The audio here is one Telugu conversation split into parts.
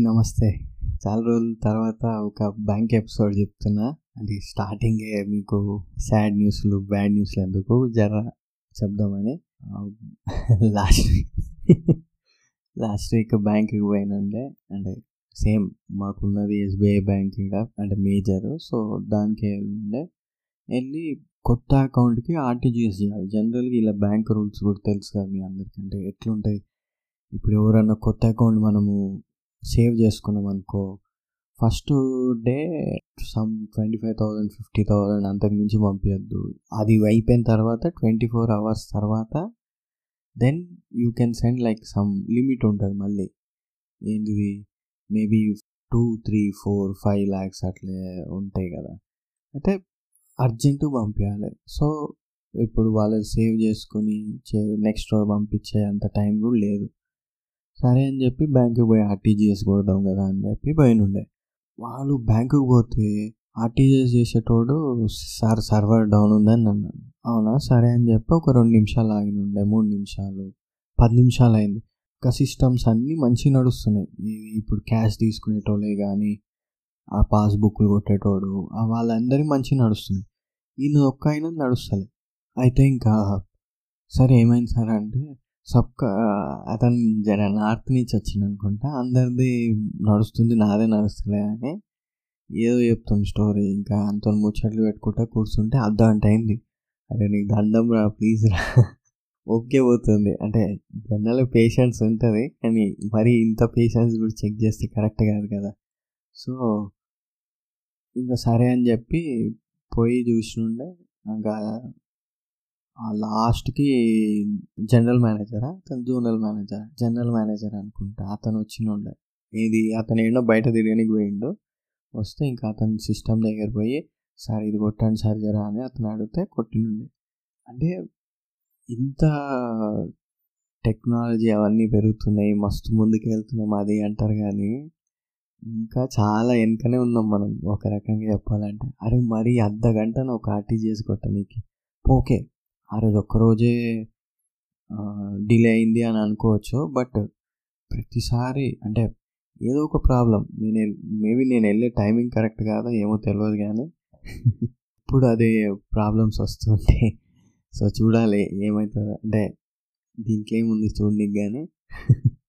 అందరికీ నమస్తే. చాలా రోజుల తర్వాత ఒక బ్యాంక్ ఎపిసోడ్ చెప్తున్నా. అది స్టార్టింగే మీకు సాడ్ న్యూస్లు బ్యాడ్ న్యూస్లు ఎందుకు? జర చెప్దామని. లాస్ట్ వీక్ లాస్ట్ వీక్ బ్యాంక్కి పోయినండే. అంటే సేమ్ మాకున్నది ఎస్బీఐ బ్యాంక్ ఇక్కడ అంటే మేజర్ సో దానికి ఉండే వెళ్ళి కొత్త అకౌంట్కి ఆర్టీజీఎస్ చేయాలి. జనరల్గా ఇలా బ్యాంక్ రూల్స్ కూడా తెలుసు కదా మీ అందరికంటే. ఎట్లుంటాయి? ఇప్పుడు ఎవరన్నా కొత్త అకౌంట్ మనము సేవ్ చేసుకున్నాం అనుకో. First day some twenty five thousand fifty thousand అంతకు మించి పంపించద్దు అది అయిపోయిన తర్వాత ట్వంటీ ఫోర్ అవర్స్ తర్వాత then you can send like some limit ఉంటుంది మళ్ళీ. ఏంటిది? Maybe two three four five lakhs అట్లే ఉంటాయి కదా. అయితే అర్జెంటు పంపించాలి సో ఇప్పుడు వాళ్ళు సేవ్ చేసుకుని నెక్స్ట్ రోజు పంపించే అంత టైం కూడా లేదు. సరే అని చెప్పి బ్యాంకుకి పోయి ఆర్టీజీఎస్ కొడదాం కదా అని చెప్పి పోయినుండే. వాళ్ళు బ్యాంకుకి పోతే ఆర్టీజీఎస్ చేసేటోడు సార్ సర్వర్ డౌన్ ఉందని అన్నాడు. అవునా? సరే అని చెప్పి ఒక రెండు నిమిషాలు ఆగినుండే మూడు నిమిషాలు పది నిమిషాలు అయింది. ఇంకా సిస్టమ్స్ అన్నీ మంచిగా నడుస్తున్నాయి. ఇప్పుడు క్యాష్ తీసుకునేటోళ్ళే కానీ ఆ పాస్బుక్లు కొట్టేటోడు వాళ్ళందరి మంచిగా నడుస్తున్నాయి. ఈయన ఒక్క అయినా నడుస్తలే. అయితే ఇంకా సరే ఏమైంది సార్ అంటే సబ్కా అతను జర నార్త్ నుంచి వచ్చింది అనుకుంటా. అందరిది నడుస్తుంది నాదే నడుస్తలే అని ఏదో చెప్తుంది స్టోరీ. ఇంకా అంత ముచ్చట్లు పెట్టుకుంటా కూర్చుంటే అర్ధ గంట అయింది. అరే నీకు దండం రా ప్లీజ్ రా. ఓకే పోతుంది. అంటే జనరల్ పేషెన్స్ ఉంటుంది కానీ మరీ ఇంత పేషెన్స్ కూడా చెక్ చేస్తే కరెక్ట్ కాదు కదా. సో ఇంకా సరే అని చెప్పి పోయి చూసినుండే ఇంకా లాస్ట్కి జనరల్ మేనేజరా? అతను జోనల్ మేనేజర్? జనరల్ మేనేజర్ అనుకుంటా. అతను వచ్చినుండే. ఇది అతను ఏంటో బయట తిరగడానికి పోయిండు. వస్తే ఇంకా అతను సిస్టమ్ దగ్గర పోయి సార్ ఇది కొట్టండి సార్ జరా అని అతను అడిగితే కొట్టినుండే. అంటే ఇంత టెక్నాలజీ అవన్నీ పెరుగుతున్నాయి మస్తు ముందుకు వెళ్తున్నాం అది అంటారు కానీ ఇంకా చాలా వెనుకనే ఉన్నాం మనం. ఒక రకంగా చెప్పాలంటే. అరే మరి అర్ధ గంటను ఒక ఆర్టీజీఎస్ కొట్టనీకి. ఓకే. ఆ రోజు ఒక్కరోజే డిలే అయింది అని అనుకోవచ్చు. బట్ ప్రతిసారి అంటే ఏదో ఒక ప్రాబ్లం. నేను మేబీ నేను వెళ్ళే టైమింగ్ కరెక్ట్ కాదో ఏమో తెలియదు కానీ ఇప్పుడు అదే ప్రాబ్లమ్స్ వస్తుంటాయి సో చూడాలి ఏమవుతుందో అంటే దీనికి ఏముంది చూడడానికి కానీ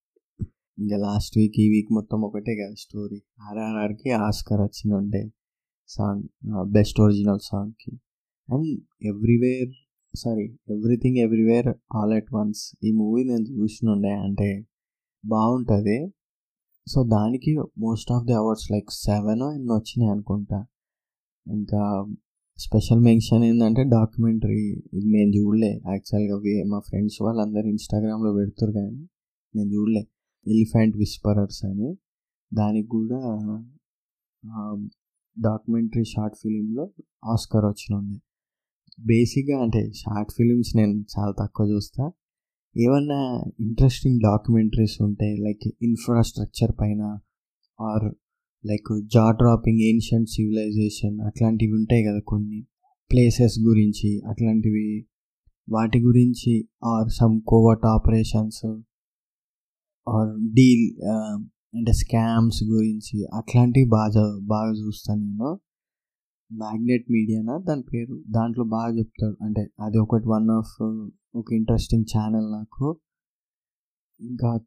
ఇంకా లాస్ట్ వీక్ ఈ వీక్ మొత్తం ఒకటే కదా స్టోరీ. ఆర్ఆర్ఆర్కి ఆస్కర్ వచ్చినుండే సాంగ్ బెస్ట్ ఒరిజినల్ సాంగ్కి. And everywhere sorry everything everywhere all at once ఈ మూవీ నేను చూసినుండే అంటే బాగుంటుంది. సో దానికి most of the awards like seven ఎన్నో వచ్చినాయి అనుకుంటా. ఇంకా స్పెషల్ మెన్షన్ ఏంటంటే డాక్యుమెంటరీ ఇది నేను చూడలే. యాక్చువల్గా మా ఫ్రెండ్స్ వాళ్ళందరూ ఇన్స్టాగ్రామ్లో పెడుతురు కానీ నేను చూడలే. ఎలిఫెంట్ విస్పరర్స్ అని. దానికి కూడా డాక్యుమెంటరీ షార్ట్ ఫిలింలో ఆస్కర్ వచ్చినుండే. బేసిక్గా అంటే షార్ట్ ఫిలిమ్స్ నేను చాలా తక్కువ చూస్తా. ఏమన్నా ఇంట్రెస్టింగ్ డాక్యుమెంటరీస్ ఉంటే లైక్ ఇన్ఫ్రాస్ట్రక్చర్ పైన or like jaw dropping ancient civilization అట్లాంటివి ఉంటాయి కదా కొన్ని. ప్లేసెస్ గురించి అట్లాంటివి వాటి గురించి or some covert operations or deal అంటే స్కామ్స్ గురించి అట్లాంటివి బాగా బాగా చూస్తాను నేను. మ్యాగ్నెట్ మీడియానా దాని పేరు దాంట్లో బాగా చెప్తాడు. అంటే అది ఒకటి వన్ ఆఫ్ uh, ఒక ఇంట్రెస్టింగ్ ఛానల్ నాకు. ఇంకా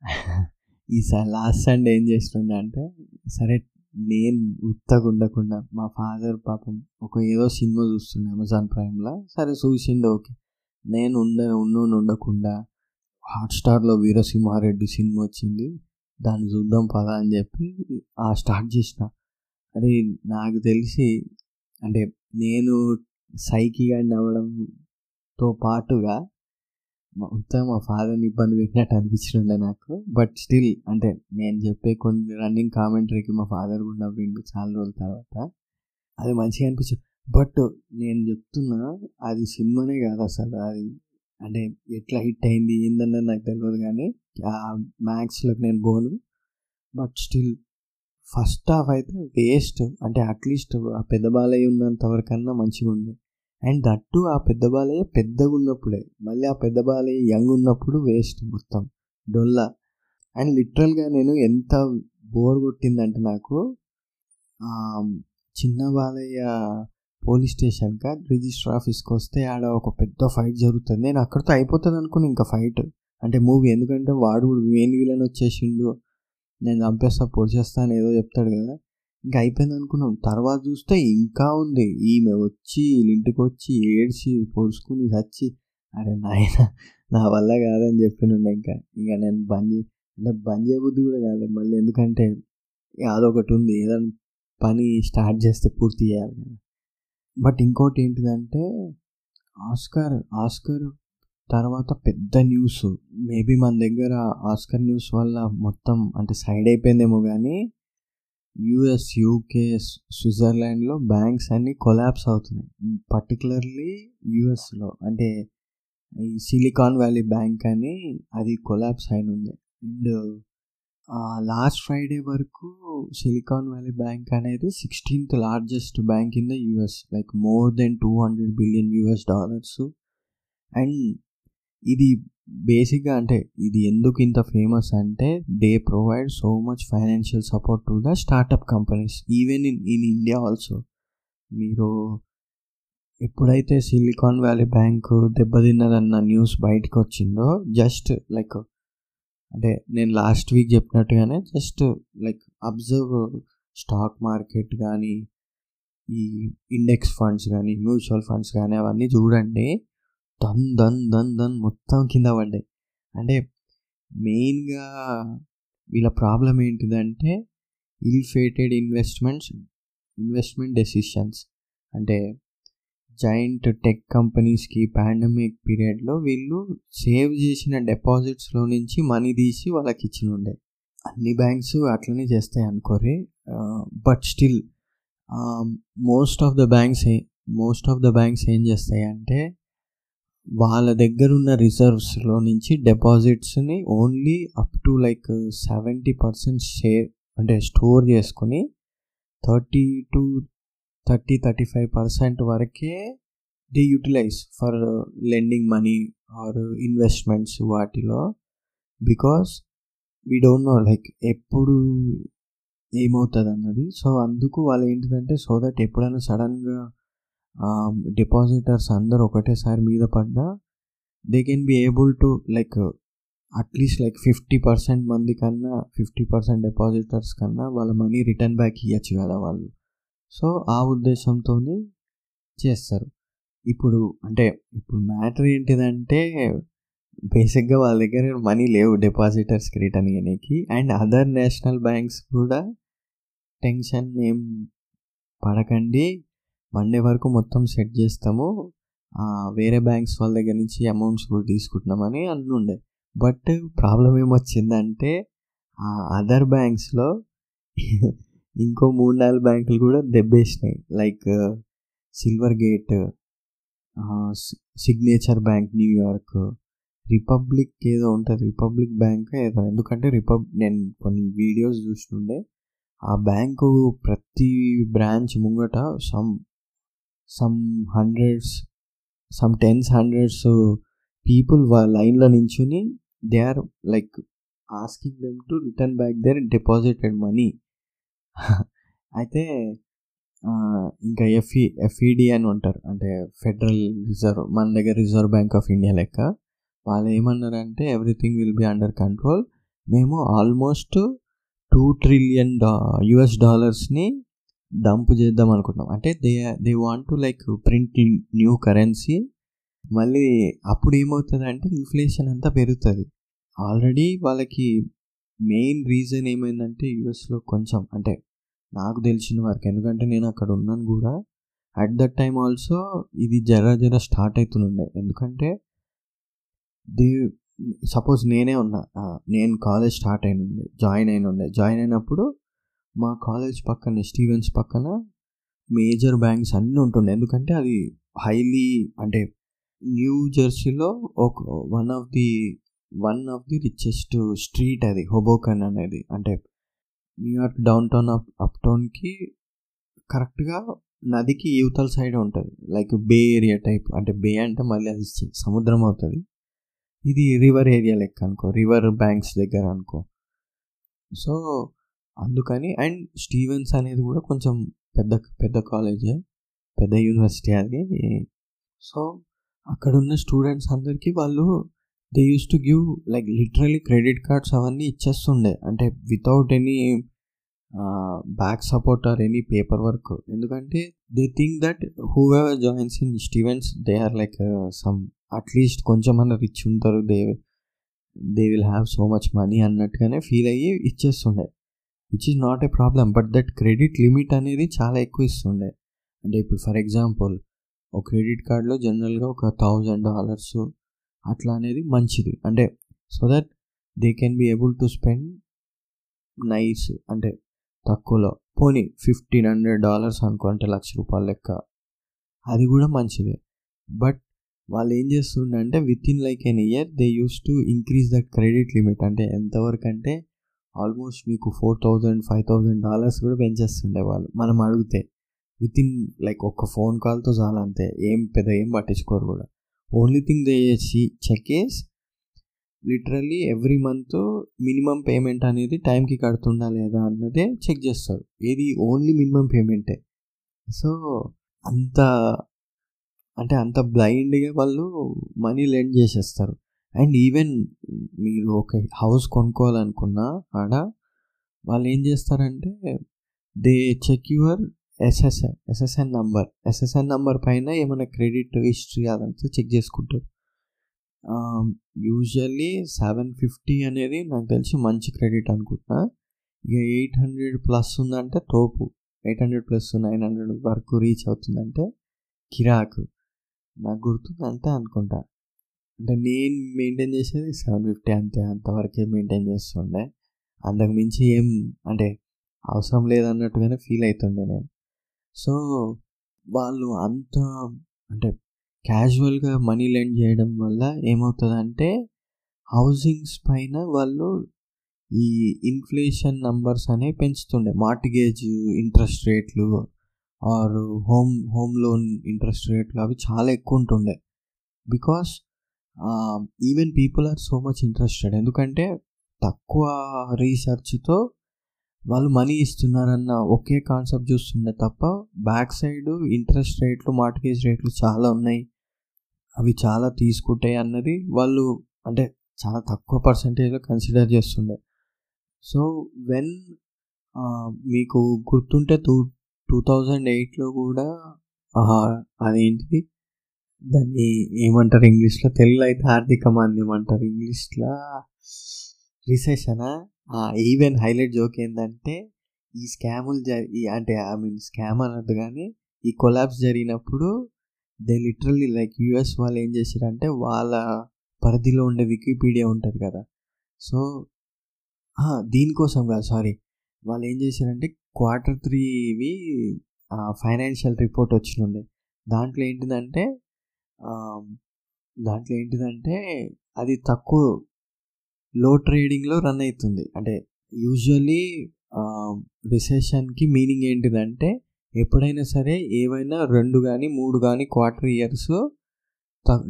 ఈసారి లాస్ట్ సండే ఏం చేస్తుండే అంటే సరే నేను ఉత్తగా ఉండకుండా మా ఫాదర్ పాపం ఒక ఏదో సినిమా చూస్తుండే అమెజాన్ ప్రైమ్లో సరే చూసిండు ఓకే. నేను ఉండ ఉండు ఉండకుండా హాట్స్టార్లో వీరసింహారెడ్డి సినిమా వచ్చింది. దాన్ని చూద్దాం పదా అని చెప్పి ఆ స్టార్ట్ చేసిన. అది నాకు తెలిసి అంటే నేను సైకి గాడిని అవ్వడంతో పాటుగా మొత్తం మా ఫాదర్ని ఇబ్బంది పెట్టినట్టు అనిపించిండే నాకు. బట్ స్టిల్ అంటే నేను చెప్పే కొన్ని రన్నింగ్ కామెంటరీకి మా ఫాదర్ కూడా నవ్విండు చాలా రోజుల తర్వాత. అది మంచిగా అనిపించింది బట్ నేను చెప్తున్నా అది సినిమానే కాదు అసలు. అది అంటే ఎట్లా హిట్ అయింది ఏందన్నది నాకు తెలియదు కానీ ఆ మ్యాథ్స్లోకి నేను పోను. బట్ స్టిల్ ఫస్ట్ హాఫ్ అయితే వేస్ట్. అంటే అట్లీస్ట్ ఆ పెద్ద బాలయ్య ఉన్నంత వరకన్నా మంచిగా ఉండే. అండ్ దట్టు ఆ పెద్ద బాలయ్య పెద్దగా ఉన్నప్పుడే. మళ్ళీ ఆ పెద్ద బాలయ్య యంగ్ ఉన్నప్పుడు వేస్ట్ మొత్తం. డొల్లా. అండ్ లిటరల్గా నేను ఎంత బోర్ కొట్టిందంటే నాకు చిన్న బాలయ్య పోలీస్ స్టేషన్గా రిజిస్టర్ ఆఫీస్కి వస్తే ఆడ ఒక పెద్ద ఫైట్ జరుగుతుంది. నేను అక్కడితో అయిపోతుంది అనుకుని ఇంకా ఫైట్. అంటే మూవీ ఎందుకంటే వాడు మెయిన్ విలన్ వచ్చేసిండు. నేను చంపేస్తా పొడిచేస్తాను ఏదో చెప్తాడు కదా. ఇంకా అయిపోయింది అనుకున్నాం. తర్వాత చూస్తే ఇంకా ఉంది. ఈమె వచ్చి ఇంటికి వచ్చి ఏడ్చి పొడుచుకుని చచ్చి అరే నాయన నా వల్ల కాదని చెప్పినుండే ఇంకా. ఇంకా నేను బంద్ అంటే బంద్ చేయబుద్ధి కూడా కాదు మళ్ళీ ఎందుకంటే అదొకటి ఉంది. ఏదైనా పని స్టార్ట్ చేస్తే పూర్తి చేయాలి కదా. బట్ ఇంకోటి ఏంటిదంటే ఆస్కర్ ఆస్కర్ తర్వాత పెద్ద న్యూస్ మేబీ మన దగ్గర ఆస్కర్ న్యూస్ వల్ల మొత్తం అంటే సైడ్ అయిపోయిందేమో కానీ యుఎస్ యూకే స్విట్జర్లాండ్లో బ్యాంక్స్ అన్నీ కొలాప్స్ అవుతున్నాయి. పర్టికులర్లీ యుఎస్లో అంటే ఈ సిలికాన్ వ్యాలీ బ్యాంక్ అని అది కొలాప్స్ అయిన ఉంది అండ్ లాస్ట్ ఫ్రైడే వరకు సిలికాన్ వ్యాలీ బ్యాంక్ అనేది sixteenth largest bank in the US like more than two hundred billion US dollars and ఇది బేసిక్గా అంటే ఇది ఎందుకు ఇంత ఫేమస్ అంటే they provide so much financial support to the startup companies even in in India also మీరు ఎప్పుడైతే సిలికాన్ వ్యాలీ బ్యాంక్ దెబ్బతిన్నదన్న న్యూస్ బయటకు వచ్చిందో జస్ట్ లైక్ అంటే నేను లాస్ట్ వీక్ చెప్పినట్టుగానే just like observe stock market కానీ ఈ ఇండెక్స్ ఫండ్స్ కానీ మ్యూచువల్ ఫండ్స్ కానీ అవన్నీ చూడండి. దన్ దన్ దన్ దన్ మొత్తం కింద పడ్డాయి. అంటే మెయిన్గా వీళ్ళ ప్రాబ్లం ఏంటిదంటే ఇల్ఫేటెడ్ ఇన్వెస్ట్మెంట్స్ ఇన్వెస్ట్మెంట్ డెసిషన్స్. అంటే జాయింట్ టెక్ కంపెనీస్కి పాండమిక్ పీరియడ్లో వీళ్ళు సేవ్ చేసిన డిపాజిట్స్లో నుంచి మనీ తీసి వాళ్ళకి ఇచ్చిన ఉండే అన్ని బ్యాంక్స్ అట్లనే చేస్తాయి అనుకోరి. But still most of the banks most of the banks ఏం చేస్తాయి అంటే వాళ్ళ దగ్గర ఉన్న రిజర్వ్స్లో నుంచి డిపాజిట్స్ని only up to like seventy percent share అంటే స్టోర్ చేసుకుని thirty to thirty thirty five percent వరకే they utilise for lending money or investments వాటిలో. Because we don't know like ఎప్పుడు ఏమవుతుంది అన్నది సో అందుకు వాళ్ళు ఏంటిదంటే సో దట్ ఎప్పుడైనా సడన్గా డిపాజిటర్స్ అందరు ఒకటేసారి మీద పడ్డా they can be able to like at least like fifty percent మంది కన్నా ఫిఫ్టీ పర్సెంట్ డిపాజిటర్స్ కన్నా వాళ్ళ మనీ రిటర్న్ బ్యాక్ ఇవ్వచ్చు కదా వాళ్ళు. సో ఆ ఉద్దేశంతో చేస్తారు. ఇప్పుడు అంటే ఇప్పుడు మ్యాటర్ ఏంటిదంటే బేసిక్గా వాళ్ళ దగ్గర మనీ లేవు డిపాజిటర్స్కి రిటర్న్ ఇవ్వడానికి అండ్ అదర్ నేషనల్ బ్యాంక్స్ కూడా టెన్షన్ ఏం పడకండి. మండే వరకు మొత్తం సెట్ చేస్తాము. వేరే బ్యాంక్స్ వాళ్ళ దగ్గర నుంచి అమౌంట్స్ కూడా తీసుకుంటున్నామని అన్నుండే. బట్ ప్రాబ్లం ఏమొచ్చిందంటే ఆ అదర్ బ్యాంక్స్లో ఇంకో మూడు నాలుగు బ్యాంకులు కూడా దెబ్బేసినాయి. Like Silvergate Signature bank New York Republic ఏదో ఉంటుంది. రిపబ్లిక్ బ్యాంక్ ఏదో. ఎందుకంటే రిపబ్ నేను కొన్ని వీడియోస్ చూస్తుండే. ఆ బ్యాంకు ప్రతి బ్రాంచ్ ముంగట some some hundreds some tens hundreds people లైన్లో నించుని they are like asking them to return back their deposited money అయితే ఇంకా ఎఫ్ఈ ఎఫ్ఈడి అని ఉంటారు అంటే ఫెడరల్ రిజర్వ్ మన దగ్గర రిజర్వ్ బ్యాంక్ ఆఫ్ ఇండియా లెక్క. వాళ్ళు ఏమన్నారంటే everything will be under control మేము ఆల్మోస్ట్ టూ ట్రిలియన్ డా యుఎస్ డాలర్స్ని డంప్ చేద్దాం అనుకుంటున్నాం. అంటే they they want to like print new currency మళ్ళీ అప్పుడు ఏమవుతుంది అంటే ఇన్ఫ్లేషన్ అంతా పెరుగుతుంది. ఆల్రెడీ వాళ్ళకి మెయిన్ రీజన్ ఏమైందంటే యుఎస్లో కొంచెం అంటే నాకు తెలిసిన వరకు ఎందుకంటే నేను అక్కడ ఉన్నాను కూడా అట్ దట్ టైం ఆల్సో ఇది జర జర స్టార్ట్ అవుతుండే. ఎందుకంటే దే సపోజ్ నేనే ఉన్నా నేను కాలేజ్ స్టార్ట్ అయినుండే జాయిన్ అయిన ఉండే జాయిన్ అయినప్పుడు మా కాలేజ్ పక్కన స్టీవెన్స్ పక్కన మేజర్ బ్యాంక్స్ అన్నీ ఉంటుండే. ఎందుకంటే అది హైలీ అంటే న్యూ జెర్సీలో ఒక one of the one of the richest street అది హోబోకన్ అనేది. అంటే New York downtown up up టౌన్కి కరెక్ట్గా నదికి యువతల సైడ్ ఉంటుంది. లైక్ బే ఏరియా టైప్ అంటే బే అంటే మళ్ళీ అది సముద్రం అవుతుంది. ఇది రివర్ ఏరియా లెక్క అనుకో రివర్ బ్యాంక్స్ దగ్గర అనుకో. సో అందుకని అండ్ స్టీవెన్స్ అనేది కూడా కొంచెం పెద్ద పెద్ద కాలేజే పెద్ద యూనివర్సిటీ అది. సో అక్కడ ఉన్న స్టూడెంట్స్ అందరికీ వాళ్ళు they use to give like literally credit cards అవన్నీ ఇచ్చేస్తుండే. అంటే without any back support or any paperwork ఎందుకంటే they think that whoever joins in Stevens they are like some at least కొంచెం అన్న రిచ్ ఉంటారు. They they will have so much money అన్నట్టుగానే ఫీల్ అయ్యి ఇచ్చేస్తుండే. Which is not a problem but that credit limit అనేది చాలా ఎక్కువ ఇస్తుండే. అంటే ఇప్పుడు ఫర్ ఎగ్జాంపుల్ ఒక క్రెడిట్ కార్డ్లో జనరల్గా ఒక థౌజండ్ డాలర్స్ అట్లా అనేది మంచిది. అంటే so that they can be able to spend nice అంటే తక్కువలో. పోనీ ఫిఫ్టీన్ హండ్రెడ్ డాలర్స్ అనుకుంటే లక్ష రూపాయల లెక్క. అది కూడా మంచిదే. బట్ వాళ్ళు ఏం చేస్తుండే అంటే within like an year they use to increase that credit limit అంటే ఎంతవరకు అంటే ఆల్మోస్ట్ మీకు four thousand five thousand dollars కూడా పెంచేస్తుండే వాళ్ళు. మనం అడిగితే విత్ ఇన్ లైక్ ఒక్క ఫోన్ కాల్తో చాలా అంతే. ఏం పెద్ద ఏం పట్టించుకోరు కూడా. Only thing they check is literally every month minimum payment అనేది టైంకి కడుతుందా లేదా అన్నదే చెక్ చేస్తారు. ఇది ఓన్లీ మినిమం పేమెంటే సో అంత అంటే అంత బ్లైండ్గా వాళ్ళు మనీ లెండ్ చేసేస్తారు. అండ్ ఈవెన్ మీరు ఒక హౌస్ కొనుక్కోవాలనుకున్నా ఆడ వాళ్ళు ఏం చేస్తారంటే they check your SSN SSN number. SSN number పైన ఏమైనా క్రెడిట్ హిస్టరీ అదంతా చెక్ చేసుకుంటారు. యూజువల్లీ సెవెన్ ఫిఫ్టీ అనేది నాకు తెలిసి మంచి క్రెడిట్ అనుకుంటున్నా. ఇక ఎయిట్ హండ్రెడ్ ప్లస్ ఉందంటే తోపు. Eight hundred plus nine hundred వరకు రీచ్ అవుతుందంటే కిరాకు. నాకు గుర్తుంది అంతే అనుకుంటా. అంటే నేను మెయింటైన్ చేసేది సెవెన్ ఫిఫ్టీ అంతే. అంతవరకే మెయింటైన్ చేస్తుండే. అంతకు మించి ఏం అంటే అవసరం లేదన్నట్టుగానే ఫీల్ అవుతుండే నేను. సో వాళ్ళు అంత అంటే క్యాజువల్గా మనీ లెండ్ చేయడం వల్ల ఏమవుతుందంటే హౌసింగ్స్ పైన వాళ్ళు ఈ ఇన్ఫ్లేషన్ నంబర్స్ అనేవి పెంచుతుండే. మార్టిగేజ్ ఇంట్రెస్ట్ రేట్లు or home home loan interest రేట్లు అవి చాలా ఎక్కువ ఉంటుండే. Because even people are so much interested ఎందుకంటే తక్కువ రీసెర్చ్తో వాళ్ళు మనీ ఇస్తున్నారన్న ఒకే కాన్సెప్ట్ చూస్తుండే తప్ప బ్యాక్ సైడ్ ఇంట్రెస్ట్ రేట్లు మార్టిగేజ్ రేట్లు చాలా ఉన్నాయి. అవి చాలా తీసుకుంటాయి అన్నది వాళ్ళు అంటే చాలా తక్కువ పర్సంటేజ్లో కన్సిడర్ చేస్తుండే. సో వెన్ um, మీకు గుర్తుంటే టూ టూ థౌజండ్ ఎయిట్లో కూడా అదేంటిది? దాన్ని ఏమంటారు ఇంగ్లీష్లో? తెలుగులో అయితే ఆర్థిక మాంద్యం అంటారు ఇంగ్లీష్లో. రిసెషనా? ఈవెన్ హైలైట్ జోక్ ఏంటంటే ఈ స్కాములు జరి అంటే ఐ మీన్ స్కామ్ అన్నట్టు కానీ ఈ కొలాబ్స్ జరిగినప్పుడు దే లిటరల్లీ లైక్ యూఎస్ వాళ్ళు ఏం చేశారంటే వాళ్ళ పరిధిలో ఉండే వికీపీడియా ఉంటుంది కదా. సో దీనికోసం కాదు సారీ. వాళ్ళు ఏం చేశారంటే క్వార్టర్ త్రీవి ఫైనాన్షియల్ రిపోర్ట్ వచ్చినుండే దాంట్లో ఏంటిదంటే దాంట్లో ఏంటిదంటే అది తక్కువ లో ట్రేడింగ్లో రన్ అవుతుంది అంటే యూజువల్లీ రిసెషన్కి మీనింగ్ ఏంటిదంటే ఎప్పుడైనా సరే ఏవైనా రెండు కానీ మూడు కానీ క్వార్టర్ ఇయర్స్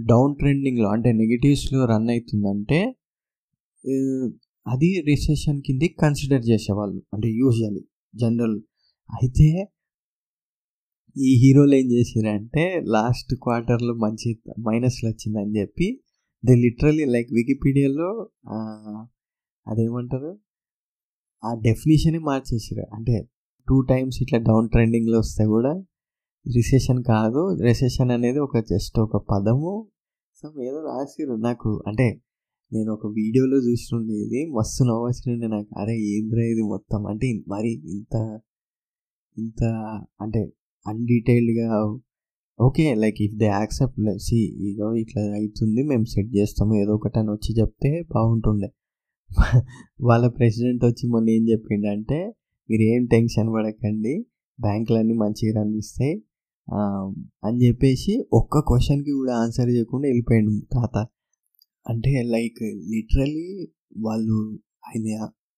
డౌన్ ట్రెండింగ్లో అంటే నెగిటివ్స్లో రన్ అవుతుందంటే అది రిసెషన్ కింద కన్సిడర్ చేసేవాళ్ళు. అంటే యూజువల్లీ జనరల్. అయితే ఈ హీరోలు ఏం చేసారంటే లాస్ట్ క్వార్టర్లో మంచి మైనస్లో వచ్చిందని చెప్పి దే లిటరలీ లైక్ వికీపీడియాలో అదేమంటారు? ఆ డెఫినేషనే మార్చేసారు అంటే టూ టైమ్స్ ఇట్లా డౌన్ ట్రెండింగ్లో వస్తే కూడా రిసెషన్ కాదు రిసెషన్ అనేది ఒక జస్ట్ ఒక పదము. సమ్ ఏదో రాసిరు నాకు. అంటే నేను ఒక వీడియోలో చూసినుండే మస్తు నవ్వచ్చినుండే నాకు. అరే ఏంద్రా ఇది మొత్తం? అంటే మరి ఇంత ఇంత అంటే అన్డీటెయిల్డ్గా okay like if they accept C ఇగో ఇట్లా అవుతుంది మేము సెట్ చేస్తాము ఏదో ఒకటి అని వచ్చి చెప్తే బాగుంటుండే. వాళ్ళ ప్రెసిడెంట్ వచ్చి మొన్న ఏం చెప్పిండంటే మీరు ఏం టెన్షన్ పడకండి బ్యాంకులన్నీ మంచిగా రన్ అని చెప్పేసి ఒక్క క్వశ్చన్కి కూడా ఆన్సర్ చేయకుండా వెళ్ళిపోయాడు తాత. అంటే లైక్ లిటరలీ వాళ్ళు ఆయన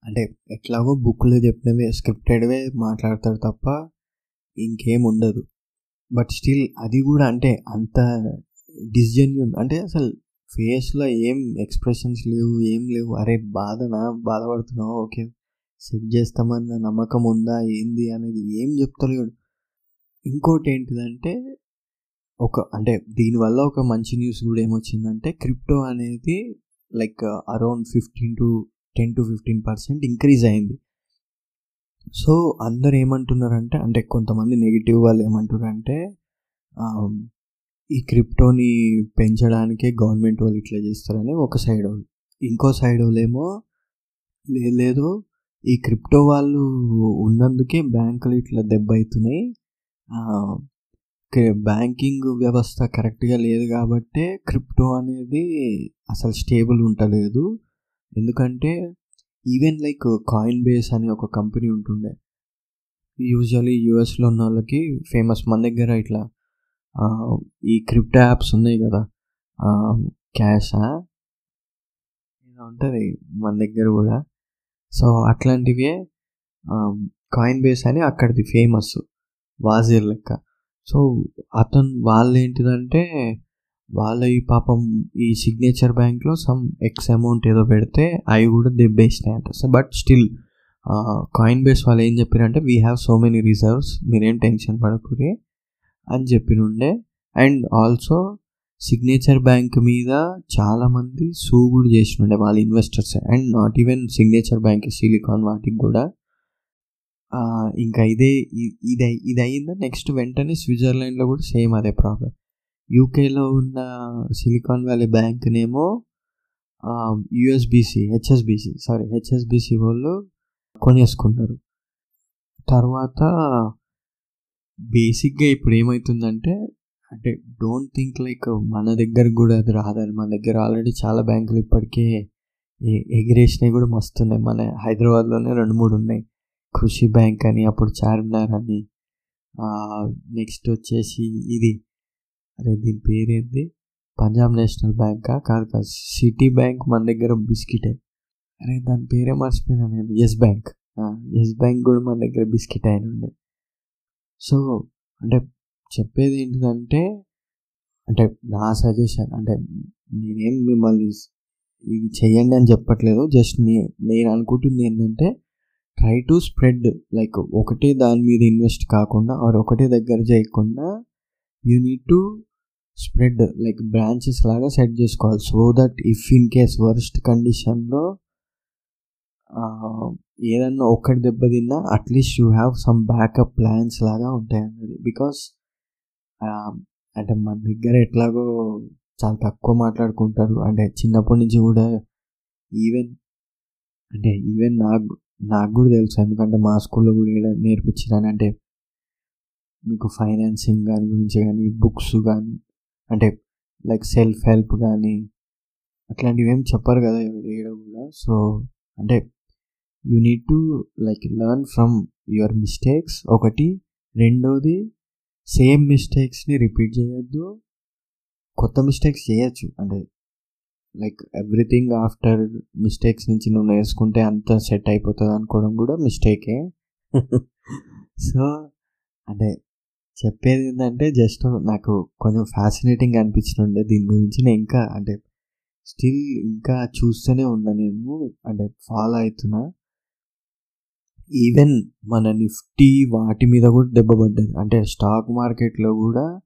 అంటే ఎట్లాగో బుక్లో చెప్పినవే స్క్రిప్టెడ్వే మాట్లాడతారు తప్ప ఇంకేం ఉండదు బట్ స్టిల్ అది కూడా అంటే అంత డిస్జెన్యూన్ అంటే అసలు ఫేస్లో ఏం ఎక్స్ప్రెషన్స్ లేవు ఏం లేవు. అరే బాధనా బాధపడుతున్నావు? ఓకే. సెట్ చేస్తామన్న నమ్మకం ఉందా? ఏంది? అనేది ఏం చెప్తలేడు. ఇంకోటి ఏంటిదంటే ఒక అంటే దీనివల్ల ఒక మంచి న్యూస్ కూడా ఏమొచ్చిందంటే క్రిప్టో అనేది like around fifteen to ten to fifteen percent increase అయింది. సో అందరు ఏమంటున్నారంటే అంటే కొంతమంది నెగిటివ్ వాళ్ళు ఏమంటున్నారంటే ఈ క్రిప్టోని పెంచడానికే గవర్నమెంట్ వాళ్ళు ఇట్లా చేస్తారని ఒక సైడ్ వాళ్ళు. ఇంకో సైడ్ వాళ్ళు ఏమో లేదు ఈ క్రిప్టో వాళ్ళు ఉన్నందుకే బ్యాంకులు ఇట్లా దెబ్బ అవుతున్నాయి బ్యాంకింగ్ వ్యవస్థ కరెక్ట్గా లేదు కాబట్టే క్రిప్టో అనేది అసలు స్టేబుల్ ఉంటలేదు ఎందుకంటే ఈవెన్ లైక్ కాయిన్ బేస్ అనే ఒక కంపెనీ ఉంటుండే. యూజువలీ యూఎస్లో ఉన్న వాళ్ళకి ఫేమస్ మన దగ్గర ఇట్లా ఈ క్రిప్టో యాప్స్ ఉన్నాయి కదా. క్యాషా ఇలా ఉంటుంది మన దగ్గర కూడా. సో అట్లాంటివే కాయిన్ బేస్ అని అక్కడిది ఫేమస్ వాజీర్ లెక్క. సో అతను వాళ్ళు ఏంటిదంటే వాళ్ళ ఈ పాపం ఈ సిగ్నేచర్ బ్యాంక్లో సమ్ ఎక్స్ అమౌంట్ ఏదో పెడితే అవి కూడా దెబ్బేసినాయంట అంట. బట్ స్టిల్ కాయిన్ బేస్ వాళ్ళు ఏం చెప్పారంటే we have so many reserves మీరేం టెన్షన్ పడకూరి అని చెప్పినుండే. అండ్ ఆల్సో సిగ్నేచర్ బ్యాంక్ మీద చాలామంది సూ కూడా చేసినుండే వాళ్ళ investors and not even Signature bank Silicon వాటికి కూడా. ఇంకా ఇదే ఇది ఇది అయిందా నెక్స్ట్ వెంటనే స్విట్జర్లాండ్లో కూడా సేమ్ అదే ప్రాబ్లం యూకేలో ఉన్న సిలికాన్ వ్యాలీ బ్యాంక్నేమో యుఎస్బిసి హెచ్ఎస్బిసి సారీ హెచ్ఎస్బిసి వాళ్ళు కొనేసుకున్నారు. తర్వాత బేసిక్గా ఇప్పుడు ఏమవుతుందంటే అంటే డోంట్ థింక్ లైక్ మన దగ్గర కూడా అది రాదని మన దగ్గర ఆల్రెడీ చాలా బ్యాంకులు ఇప్పటికే ఎగిరేసినవి కూడా మస్తున్నాయి. మన హైదరాబాద్లోనే రెండు మూడు ఉన్నాయి. కృషి బ్యాంక్ అని అప్పుడు చార్మినార్ అని నెక్స్ట్ వచ్చేసి ఇది అరే దీని పేరేంది? పంజాబ్ నేషనల్ బ్యాంకా? కాదు కాదు సిటీ బ్యాంక్ మన దగ్గర బిస్కెటే. అరే దాని పేరే మర్చిపోయినా నేను. Yes Bank. ఎస్ బ్యాంక్ కూడా మన దగ్గర బిస్కెట్ అయిన ఉండే. సో అంటే చెప్పేది ఏంటిదంటే అంటే నా సజెషన్ అంటే నేనేం మిమ్మల్ని ఇది చెయ్యండి అని చెప్పట్లేదు. జస్ట్ నే నేను అనుకుంటుంది ఏంటంటే ట్రై టు స్ప్రెడ్ లైక్ ఒకటే దాని మీద ఇన్వెస్ట్ కాకుండా ఆర్ ఒకటే దగ్గర చేయకుండా you need to spread like branches లాగా సెట్ చేసుకోవాలి. So that if in case worst కండిషన్లో ఏదన్నా ఒక్కటి దెబ్బతిన్నా at least you have some backup plans లాగా ఉంటాయి అన్నది. బికాస్ అంటే మన దగ్గర ఎట్లాగో చాలా తక్కువ మాట్లాడుకుంటారు. అంటే చిన్నప్పటి నుంచి కూడా ఈవెన్ అంటే ఈవెన్ నాకు నాకు కూడా తెలుసు. ఎందుకంటే మా స్కూల్లో కూడా నేర్పించారని అంటే మీకు ఫైనాన్సింగ్ దాని గురించి కానీ బుక్స్ కానీ అంటే లైక్ సెల్ఫ్ హెల్ప్ కానీ అట్లాంటివి ఏం చెప్పరు కదా ఏడ కూడా. సో అంటే you need to like learn from your mistakes ఒకటి. రెండోది సేమ్ మిస్టేక్స్ని రిపీట్ చేయొద్దు. కొత్త మిస్టేక్స్ చేయొచ్చు. అంటే లైక్ ఎవ్రీథింగ్ ఆఫ్టర్ మిస్టేక్స్ నుంచి నువ్వు నేర్చుకుంటే అంత సెట్ అయిపోతుంది అనుకోవడం కూడా మిస్టేకే సో అంటే చెప్పేది ఏంటంటే జస్ట్ నాకు కొంచెం ఫ్యాసినేటింగ్ అనిపించినుండే దీని గురించి నేను ఇంకా అంటే స్టిల్ ఇంకా చూస్తూనే ఉన్నా నేను. అంటే ఫాలో అవుతున్నా. ఈవెన్ మన నిఫ్టీ వాటి మీద కూడా దెబ్బపడ్డది అంటే స్టాక్ మార్కెట్లో కూడా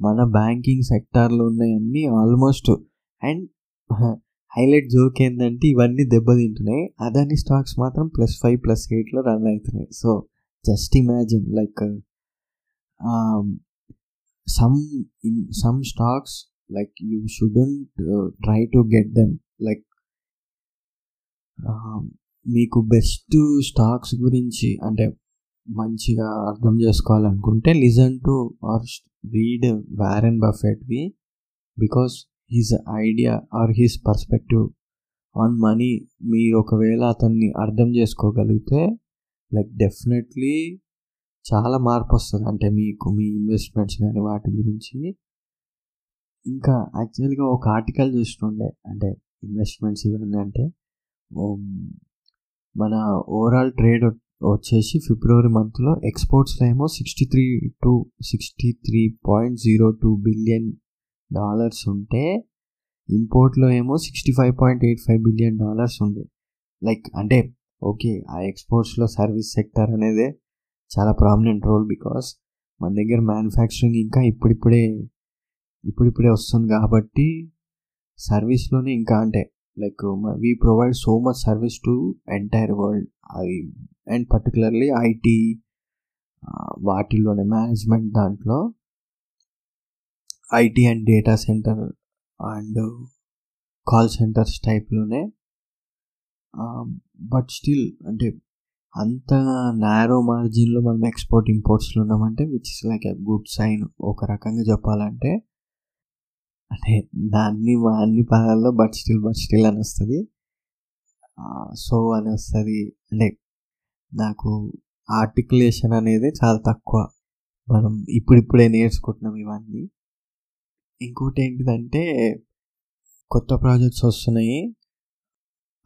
మన బ్యాంకింగ్ సెక్టార్లో ఉన్నాయన్నీ ఆల్మోస్ట్ అండ్ హైలైట్ జోక్ ఏంటంటే ఇవన్నీ దెబ్బతింటున్నాయి అదాని స్టాక్స్ మాత్రం ప్లస్ ఫైవ్ ప్లస్ ఎయిట్లో రన్ అవుతున్నాయి. So just imagine like some in some stocks like you shouldn't try to get them like మీకు బెస్ట్ స్టాక్స్ గురించి అంటే మంచిగా అర్థం చేసుకోవాలనుకుంటే listen to or read Warren బఫెట్వి because his idea or his perspective on money మీరు ఒకవేళ అతన్ని అర్థం చేసుకోగలిగితే లైక్ డెఫినెట్లీ చాలా మార్పు వస్తుంది అంటే మీకు మీ ఇన్వెస్ట్మెంట్స్ కానీ వాటి గురించి. ఇంకా యాక్చువల్గా ఒక ఆర్టికల్ చూస్తుండే. అంటే ఇన్వెస్ట్మెంట్స్ ఇవన్నీ అంటే మన ఓవరాల్ ట్రేడ్ వచ్చేసి ఫిబ్రవరి మంత్లో ఎక్స్పోర్ట్స్లో ఏమో sixty three to sixty three point zero two billion dollars ఉంటే ఇంపోర్ట్లో ఏమో sixty five point eight five billion dollars ఉండే. లైక్ అంటే ఓకే ఆ ఎక్స్పోర్ట్స్లో సర్వీస్ సెక్టర్ అనేదే చాలా ప్రామినెంట్ రోల్ బికాస్ మన దగ్గర మ్యానుఫ్యాక్చరింగ్ ఇంకా ఇప్పుడిప్పుడే ఇప్పుడిప్పుడే వస్తుంది కాబట్టి సర్వీస్లోనే ఇంకా అంటే like we provide so much service to entire world అవి అండ్ పర్టికులర్లీ ఐటీ వాటిల్లోనే మేనేజ్మెంట్ దాంట్లో IT and data centre and call centres టైప్లోనే but still అంటే అంత నారో మార్జిన్లో మనం ఎక్స్పోర్ట్ ఇంపోర్ట్స్లో ఉన్నామంటే which is like a good sign ఒక రకంగా చెప్పాలంటే అంటే దాన్ని అన్ని పదాల్లో బట్ స్టిల్ బట్ స్టిల్ అని వస్తుంది. సో అని వస్తుంది. అంటే నాకు ఆర్టికులేషన్ అనేది చాలా తక్కువ. మనం ఇప్పుడిప్పుడే నేర్చుకుంటున్నాం ఇవన్నీ. ఇంకోటి ఏంటిదంటే కొత్త ప్రాజెక్ట్స్ వస్తున్నాయి.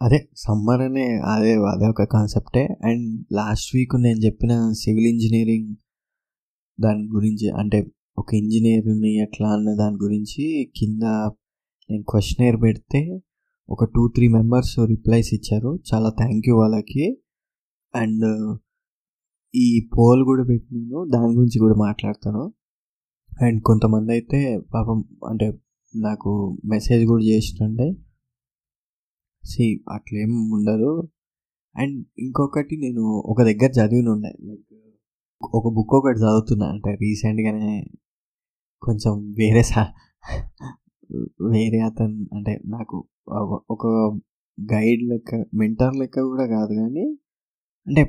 అదే సమ్మర్ అనే అదే అదే ఒక కాన్సెప్టే. అండ్ లాస్ట్ వీక్ నేను చెప్పిన సివిల్ ఇంజనీరింగ్ దాని గురించి అంటే ఒక ఇంజనీర్ని ఎట్లా అన్న దాని గురించి కింద నేను క్వశ్చనర్ పెడితే ఒక టూ త్రీ మెంబర్స్ రిప్లైస్ ఇచ్చారు. చాలా థ్యాంక్ యూ వాళ్ళకి. అండ్ ఈ పోల్ కూడా పెట్టినాను. దాని గురించి కూడా మాట్లాడతాను. అండ్ కొంతమంది అయితే పాపం అంటే నాకు మెసేజ్ కూడా చేస్తుండే సి అట్లేం ఉండదు. అండ్ ఇంకొకటి నేను ఒక దగ్గర చదివిన ఉండే లైక్ ఒక బుక్ ఒకటి చదువుతున్నా అంటే రీసెంట్గానే కొంచెం వేరే సా వేరే అతను అంటే నాకు ఒక గైడ్ లెక్క మెంటర్ లెక్క కూడా కాదు కానీ అంటే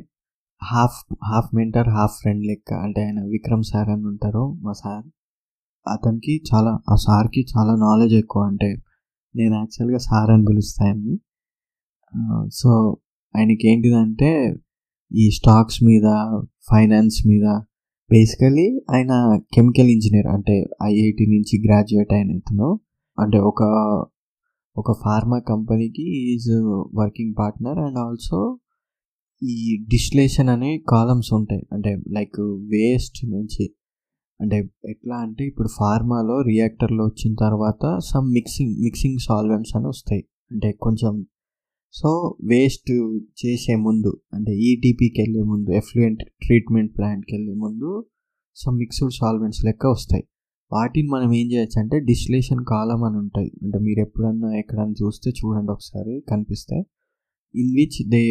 half half mentor half friend లెక్క అంటే ఆయన విక్రమ్ సార్ అని ఉంటారు మా సార్. అతనికి చాలా ఆ సార్కి చాలా నాలెడ్జ్ ఎక్కువ అంటే నేను యాక్చువల్గా సార్ అని పిలుస్తాయని సో ఆయనకి ఏంటిదంటే ఈ స్టాక్స్ మీద ఫైనాన్స్ మీద బేసికలీ ఆయన కెమికల్ ఇంజనీర్ అంటే ఐఐటి నుంచి గ్రాడ్యుయేట్ అయిన ఇతను. అంటే ఒక ఒక ఫార్మా కంపెనీకి is working partner and also ఈ డిస్టిలేషన్ అనే కాలమ్స్ ఉంటాయి. అంటే లైక్ వేస్ట్ నుంచి. అంటే ఎట్లా అంటే ఇప్పుడు ఫార్మాలో రియాక్టర్లో వచ్చిన తర్వాత సమ్ మిక్సింగ్ మిక్సింగ్ సాల్వెంట్స్ అని వస్తాయి. అంటే కొంచెం సో వేస్ట్ చేసే ముందు అంటే ఈటీపీకి వెళ్ళే ముందు ఎఫ్లూయెంట్ ట్రీట్మెంట్ ప్లాంట్కి వెళ్ళే ముందు సమ్ మిక్స్డ్ సాల్వెంట్స్ లెక్క వస్తాయి. వాటిని మనం ఏం చేయొచ్చు అంటే డిస్టిలేషన్ కాలం అని ఉంటాయి. అంటే మీరు ఎప్పుడన్నా ఎక్కడన్నా చూస్తే చూడండి ఒకసారి కనిపిస్తే ఇన్ విచ్ దే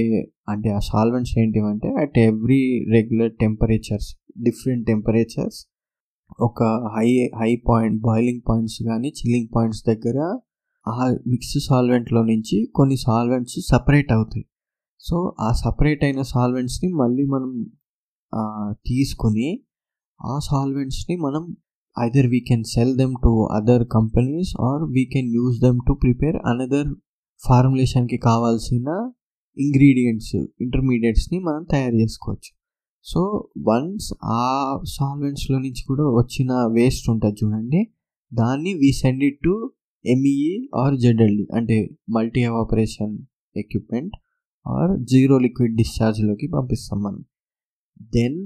అంటే ఆ solvents ఏంటివంటే at every regular temperatures different temperatures ఒక high high point boiling points కానీ చిల్లింగ్ పాయింట్స్ దగ్గర ఆ మిక్స్ సాల్వెంట్లో నుంచి కొన్ని సాల్వెంట్స్ సపరేట్ అవుతాయి. సో ఆ సపరేట్ అయిన సాల్వెంట్స్ని మళ్ళీ మనం తీసుకొని ఆ సాల్వెంట్స్ని మనం either we can sell them to other companies or we can use them to prepare another ఫార్ములేషన్కి కావాల్సిన ఇంగ్రీడియంట్స్ ఇంటర్మీడియట్స్ని మనం తయారు చేసుకోవచ్చు. సో వన్స్ ఆ సాల్వెంట్స్లో నుంచి కూడా వచ్చిన వేస్ట్ ఉంటుంది చూడండి. దాన్ని we send it to MEA or ZLD అంటే multi evaporation equipment or zero liquid డిశ్చార్జ్లోకి పంపిస్తాం మనం. దెన్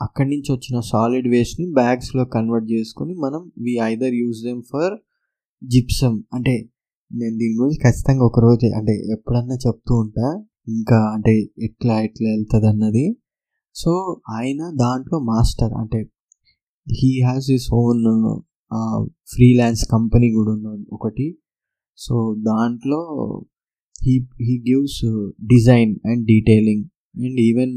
అక్కడి నుంచి వచ్చిన సాలిడ్ వేస్ట్ని బ్యాగ్స్లో కన్వర్ట్ చేసుకొని మనం we either use them for gypsum అంటే నేను దీని గురించి ఖచ్చితంగా ఒకరోజు అంటే ఎప్పుడన్నా చెప్తూ ఉంటా ఇంకా అంటే ఎట్లా ఎట్లా వెళ్తుంది అన్నది సో ఆయన దాంట్లో మాస్టర్ అంటే he has his own freelance company కూడా ఉన్నది ఒకటి. సో దాంట్లో he he gives design and detailing and even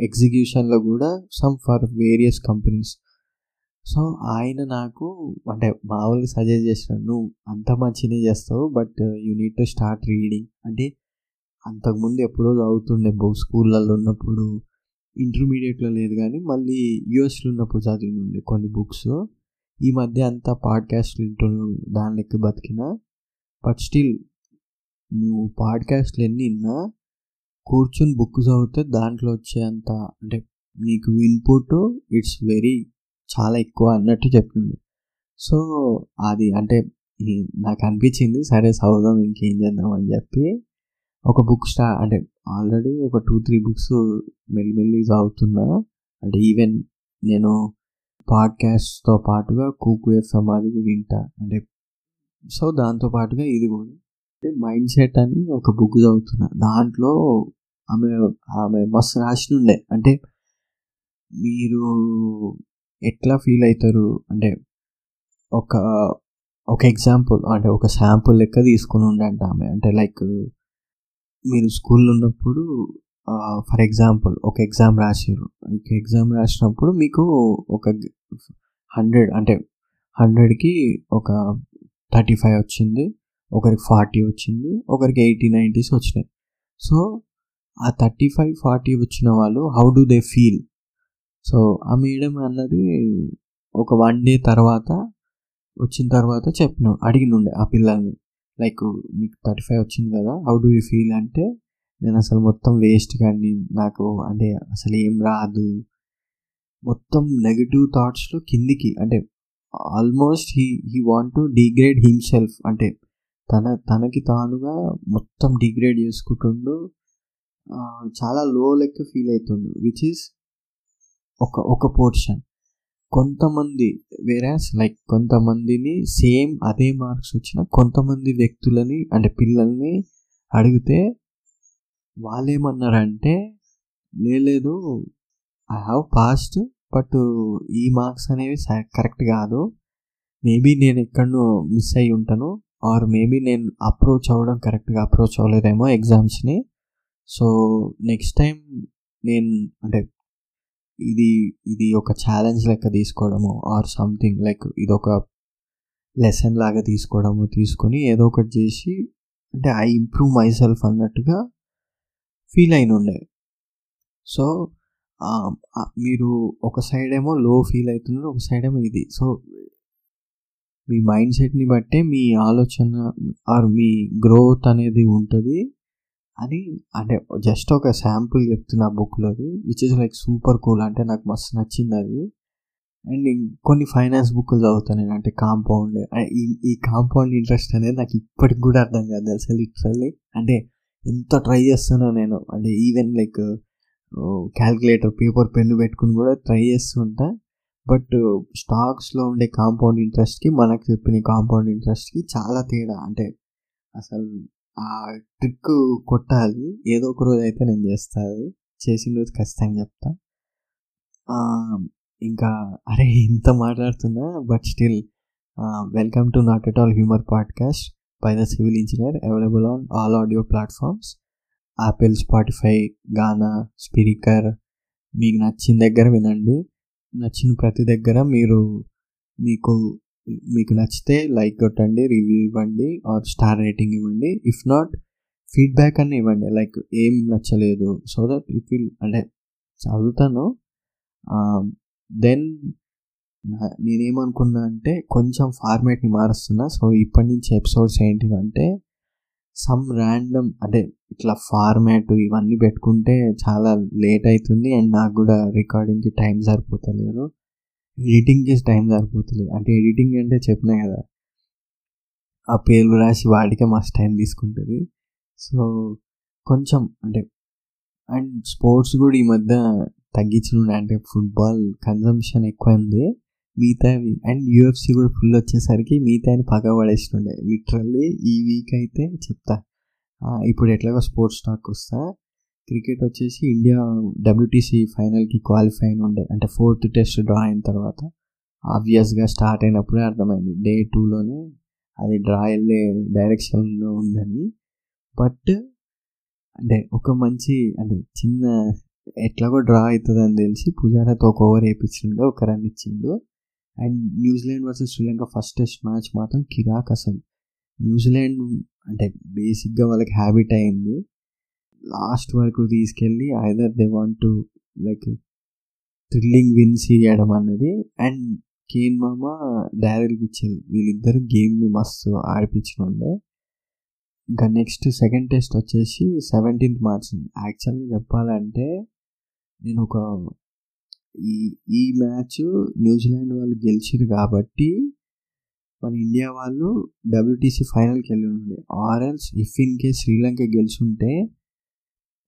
ఎగ్జిక్యూషన్లో కూడా some for various companies so ఆయన నాకు అంటే మామూలుగా సజెస్ట్ చేసినాడు నువ్వు అంత మంచినే చేస్తావు but you need to start reading అంటే అంతకుముందు ఎప్పుడో చదువుతుండే బో స్కూళ్ళల్లో ఉన్నప్పుడు ఇంటర్మీడియట్లో లేదు కానీ మళ్ళీ యూఎస్లో ఉన్నప్పుడు చదివినుండే కొన్ని బుక్స్ ఈ మధ్య అంతా పాడ్కాస్ట్ వింటూ దాని లెక్క బతికిన. బట్ స్టిల్ నువ్వు పాడ్కాస్ట్లు ఎన్ని విన్నా కూర్చుని బుక్ చదివితే దాంట్లో వచ్చే అంత అంటే నీకు ఇన్పుట్ ఇట్స్ వెరీ చాలా ఎక్కువ అన్నట్టు చెప్తుంది. సో అది అంటే నాకు అనిపించింది సరే చదువుదాం ఇంకేం చేద్దాం అని చెప్పి ఒక బుక్ స్టా అంటే ఆల్రెడీ ఒక టూ త్రీ బుక్స్ మెల్లిమెల్లి చదువుతున్నా. అంటే ఈవెన్ నేను పాడ్కాస్ట్తో పాటుగా కూకు ఎఫ్ఎం అది వింటా. అంటే సో దాంతో పాటుగా ఇది కూడా. అంటే మైండ్ సెట్ అని ఒక బుక్ చదువుతున్నా. దాంట్లో ఆమె ఆమె మస్తు రాసినుండే అంటే మీరు ఎట్లా ఫీల్ అవుతారు అంటే ఒక ఒక ఎగ్జాంపుల్ అంటే ఒక శాంపుల్ లెక్క తీసుకుని ఉండంట ఆమె. అంటే లైక్ మీరు స్కూల్లో ఉన్నప్పుడు ఫర్ ఎగ్జాంపుల్ ఒక ఎగ్జామ్ రాసారు ఒక ఎగ్జామ్ రాసినప్పుడు మీకు ఒక హండ్రెడ్ అంటే హండ్రెడ్కి ఒక థర్టీ ఫైవ్ వచ్చింది ఒకరికి ఫార్టీ వచ్చింది ఒకరికి ఎయిటీ నైంటీస్ వచ్చినాయి. సో ఆ థర్టీ ఫైవ్ ఫార్టీ వచ్చిన వాళ్ళు how do they feel? So ఆ మేడం అన్నది ఒక వన్ డే తర్వాత వచ్చిన తర్వాత చెప్పిన అడిగినుండే ఆ పిల్లల్ని. లైక్ నీకు థర్టీ ఫైవ్ వచ్చింది కదా హౌ డు యూ ఫీల్ అంటే నేను అసలు మొత్తం వేస్ట్ కానీ నాకు అంటే అసలు ఏం రాదు. మొత్తం నెగిటివ్ థాట్స్లో కిందికి అంటే almost he he want to degrade himself అంటే తన తనకి తానుగా మొత్తం డిగ్రేడ్ చేసుకుంటుండు. చాలా లో లెక్క ఫీల్ అవుతుండు విచ్ ఈస్ ఒక ఒక పోర్షన్ కొంతమంది వేరాస్ లైక్ కొంతమందిని సేమ్ అదే మార్క్స్ వచ్చిన కొంతమంది వ్యక్తులని అంటే పిల్లల్ని అడిగితే వాళ్ళేమన్నారంటే లేదు ఐ హ్యావ్ పాస్ట్ బట్ ఈ మార్క్స్ అనేవి కరెక్ట్ కాదు. మేబీ నేను ఎక్కడో మిస్ అయ్యి ఉంటాను ఆర్ మేబీ నేను అప్రోచ్ అవ్వడం కరెక్ట్గా అప్రోచ్ అవ్వలేదేమో ఎగ్జామ్స్ని. సో నెక్స్ట్ టైం నేను అంటే ఇది ఇది ఒక ఛాలెంజ్ లెక్క తీసుకోవడము ఆర్ సంథింగ్ లైక్ ఇది ఒక లెసన్ లాగా తీసుకోవడము తీసుకొని ఏదో ఒకటి చేసి అంటే ఐ ఇంప్రూవ్ మై సెల్ఫ్ అన్నట్టుగా ఫీల్ అయిన ఉండే. సో మీరు ఒక సైడ్ ఏమో లో ఫీల్ అవుతున్నారు ఒక సైడ్ ఏమో ఇది. సో మీ మైండ్ సెట్ని బట్టే మీ ఆలోచన ఆర్ మీ గ్రోత్ అనేది ఉంటుంది అని అంటే జస్ట్ ఒక శాంపుల్ చెప్తున్నా బుక్లోది which is like super cool అంటే నాకు మస్తు నచ్చింది అది. అండ్ కొన్ని ఫైనాన్స్ బుక్లు చదువుతాను నేను అంటే కాంపౌండ్ ఈ కాంపౌండ్ ఇంట్రెస్ట్ అనేది నాకు ఇప్పటికి కూడా అర్థం కాదు తెలుసా లిటరల్లీ అంటే ఎంత ట్రై చేస్తానో నేను. అంటే even like calculator paper pen పెట్టుకుని కూడా ట్రై చేస్తుంటా బట్ స్టాక్స్లో ఉండే కాంపౌండ్ ఇంట్రెస్ట్కి మనకు చెప్పిన కాంపౌండ్ ఇంట్రెస్ట్కి చాలా తేడా. అంటే అసలు ఆ ట్రిక్ కొట్టాలి. ఏదో ఒక రోజు అయితే నేను చేస్తాను చేసిన రోజు ఖచ్చితంగా చెప్తా. ఇంకా అరే ఇంత మాట్లాడుతున్నా but still welcome to not at all humour podcast పైన civil engineer available on all audio platforms. Apple Spotify Gaana Spreaker. మీకు నచ్చిన దగ్గర వినండి. నచ్చిన ప్రతి దగ్గర మీరు మీకు మీకు నచ్చితే లైక్ కొట్టండి రివ్యూ ఇవ్వండి ఆర్ స్టార్ రేటింగ్ ఇవ్వండి. ఇఫ్ నాట్ ఫీడ్బ్యాక్ అని ఇవ్వండి. లైక్ ఏం నచ్చలేదు. సో దట్ ఇట్ విల్ అంటే చదువుతాను. దెన్ నేనేమనుకున్నా అంటే కొంచెం ఫార్మేట్ని మారుస్తున్నా. సో ఇప్పటి నుంచి ఎపిసోడ్స్ ఏంటివంటే సమ్ ర్యాండమ్ అంటే ఇట్లా ఫార్మాట్ ఇవన్నీ పెట్టుకుంటే చాలా లేట్ అవుతుంది అండ్ నాకు కూడా రికార్డింగ్కి టైం సరిపోతలేదు. ఎడిటింగ్కి టైం సరిపోతలేదు. అంటే ఎడిటింగ్ అంటే చెప్పినా కదా ఆ పేర్లు రాసి వాడికే మస్తు టైం తీసుకుంటుంది. సో కొంచెం అంటే అండ్ స్పోర్ట్స్ కూడా ఈ మధ్య తగ్గించిన అంటే ఫుట్బాల్ కన్జంప్షన్ ఎక్కువైంది. మిగతావి అండ్ యూఎఫ్సి కూడా ఫుల్ వచ్చేసరికి మిగతాని పగ పడేస్తుండే. లిటరల్లీ ఈ వీక్ అయితే చెప్తా. ఇప్పుడు ఎట్లాగో స్పోర్ట్స్ టాక్ వస్తా. క్రికెట్ వచ్చేసి ఇండియా డబ్ల్యూటీసీ ఫైనల్కి క్వాలిఫై అయిన ఉండే. అంటే ఫోర్త్ టెస్ట్ డ్రా అయిన తర్వాత. ఆబ్వియస్గా స్టార్ట్ అయినప్పుడే అర్థమైంది. డే టూలోనే అది డ్రా వెళ్ళే డైరెక్షన్లో ఉందని. బట్ అంటే ఒక మంచి అంటే చిన్న ఎట్లాగో డ్రా అవుతుందని తెలిసి పుజారాతో ఒక ఓవర్ వేయించిండు ఒక రన్ ఇచ్చిండు. And New Zealand versus Sri Lanka first test match మాత్రం కిరాక్ అసలు. న్యూజిలాండ్ అంటే బేసిక్గా వాళ్ళకి హ్యాబిట్ అయింది. లాస్ట్ వరకు తీసుకెళ్ళి either they want to like thrilling wins ఇవ్వడం అన్నది. అండ్ కేన్ మామ డారెల్ పిచ్చల్ వీళ్ళిద్దరు గేమ్ని మస్తు ఆడిపించనుండే ఇంకా నెక్స్ట్ సెకండ్ టెస్ట్ వచ్చేసి సెవెంటీన్త్ మార్చ్. యాక్చువల్గా చెప్పాలంటే నేను ఒక ఈ ఈ మ్యాచ్ న్యూజిలాండ్ వాళ్ళు గెలిచారు కాబట్టి మన ఇండియా వాళ్ళు డబ్ల్యూటీసీ ఫైనల్కి వెళ్ళి ఉండే or else if in case Sri Lanka గెలిచుంటే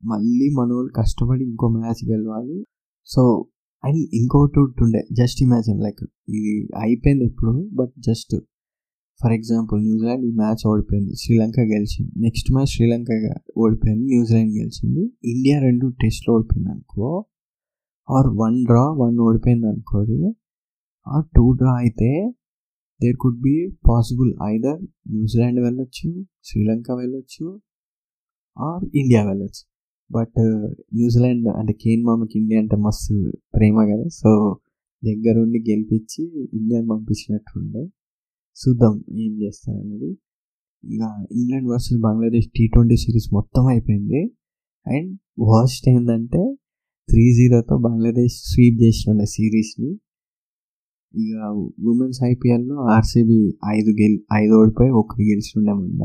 మళ్ళీ మన వాళ్ళు కష్టపడి ఇంకో మ్యాచ్ గెలవాలి. సో అండ్ ఇంకోటి ఉంటుండే జస్ట్ ఇమాజిన్ లైక్ ఇది అయిపోయింది ఎప్పుడు but just for example New Zealand ఈ మ్యాచ్ ఓడిపోయింది శ్రీలంక గెలిచింది నెక్స్ట్ మ్యాచ్ శ్రీలంక ఓడిపోయింది న్యూజిలాండ్ గెలిచింది ఇండియా రెండు టెస్ట్లు ఓడిపోయింది అనుకో ఆర్ వన్ డ్రా వన్ ఓడిపోయింది అనుకోరి. ఆర్ టూ డ్రా అయితే there could be possible either New Zealand వెళ్ళొచ్చు శ్రీలంక వెళ్ళొచ్చు ఆర్ ఇండియా వెళ్ళొచ్చు. బట్ uh, న్యూజిలాండ్ అంటే కేన్ మామకి ఇండియా అంటే మస్తు ప్రేమ కదా. సో దగ్గరుండి గెలిపించి ఇండియాని పంపించినట్టుండే. చూద్దాం ఏం చేస్తారనేది ఇక England versus Bangladesh T twenty series మొత్తం అయిపోయింది. అండ్ వర్స్ట్ ఏంటంటే త్రీ జీరోతో బంగ్లాదేశ్ స్వీప్ చేసిన సిరీస్ని. ఇక ఉమెన్స్ ఐపీఎల్లో ఆర్సీబీ ఐదు గెలి ఐదు ఓడిపోయి ఒకటి గెలిచిండే మొన్న.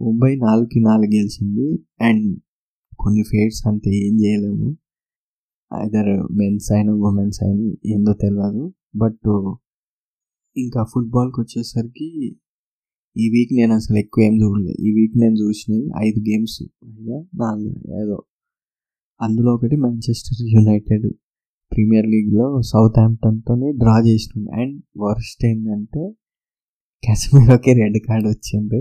ముంబై నాలుగుకి నాలుగు గెలిచింది. అండ్ కొన్ని ఫేట్స్ అంతే ఏం చేయలేము. ఐదర్ మెన్స్ అయినా ఉమెన్స్ అయినా ఏందో తెలియదు బట్ ఇంకా ఫుట్బాల్కి వచ్చేసరికి ఈ వీక్ నేను అసలు ఎక్కువ ఏం చూడలేదు ఈ వీక్ నేను చూసినవి ఐదు గేమ్స్. నాలుగు? ఏదో. అందులో ఒకటి మాంచెస్టర్ యునైటెడ్ ప్రీమియర్ లీగ్లో సౌత్ హ్యాంప్టన్తో డ్రా చేసింది అండ్ వర్స్ట్ ఏంటంటే కాశ్మీర్కి రెడ్ కార్డ్ వచ్చింది.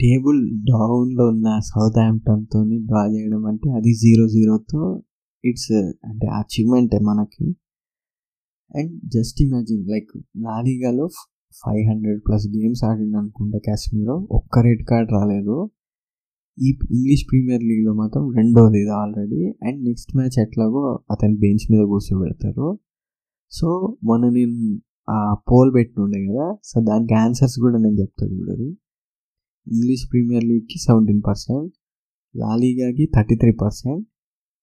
టేబుల్ డౌన్లో ఉన్న సౌత్ హ్యాంప్టన్తో డ్రా చేయడం అంటే అది జీరో జీరోతో ఇట్స్ అంటే అచీవ్మెంటే మనకి. అండ్ జస్ట్ ఇమాజిన్ లైక్ లాలీగాలో ఫైవ్ హండ్రెడ్ ప్లస్ గేమ్స్ ఆడింది అనుకుంటా కాశ్మీరో ఒక్క రెడ్ కార్డ్ రాలేదు. ఈ ఇంగ్లీష్ ప్రీమియర్ లీగ్లో మాత్రం రెండోది ఇది ఆల్రెడీ అండ్ నెక్స్ట్ మ్యాచ్ ఎట్లాగో అతని బెంచ్ మీద కూర్చోబెడతారు. సో మొన్న నేను ఆ పోల్ పెట్టినుండే కదా. సో దానికి ఆన్సర్స్ కూడా నేను చెప్తాను చూడది ఇంగ్లీష్ ప్రీమియర్ లీగ్కి సెవెంటీన్ పర్సెంట్ లాలీగాకి థర్టీ త్రీ పర్సెంట్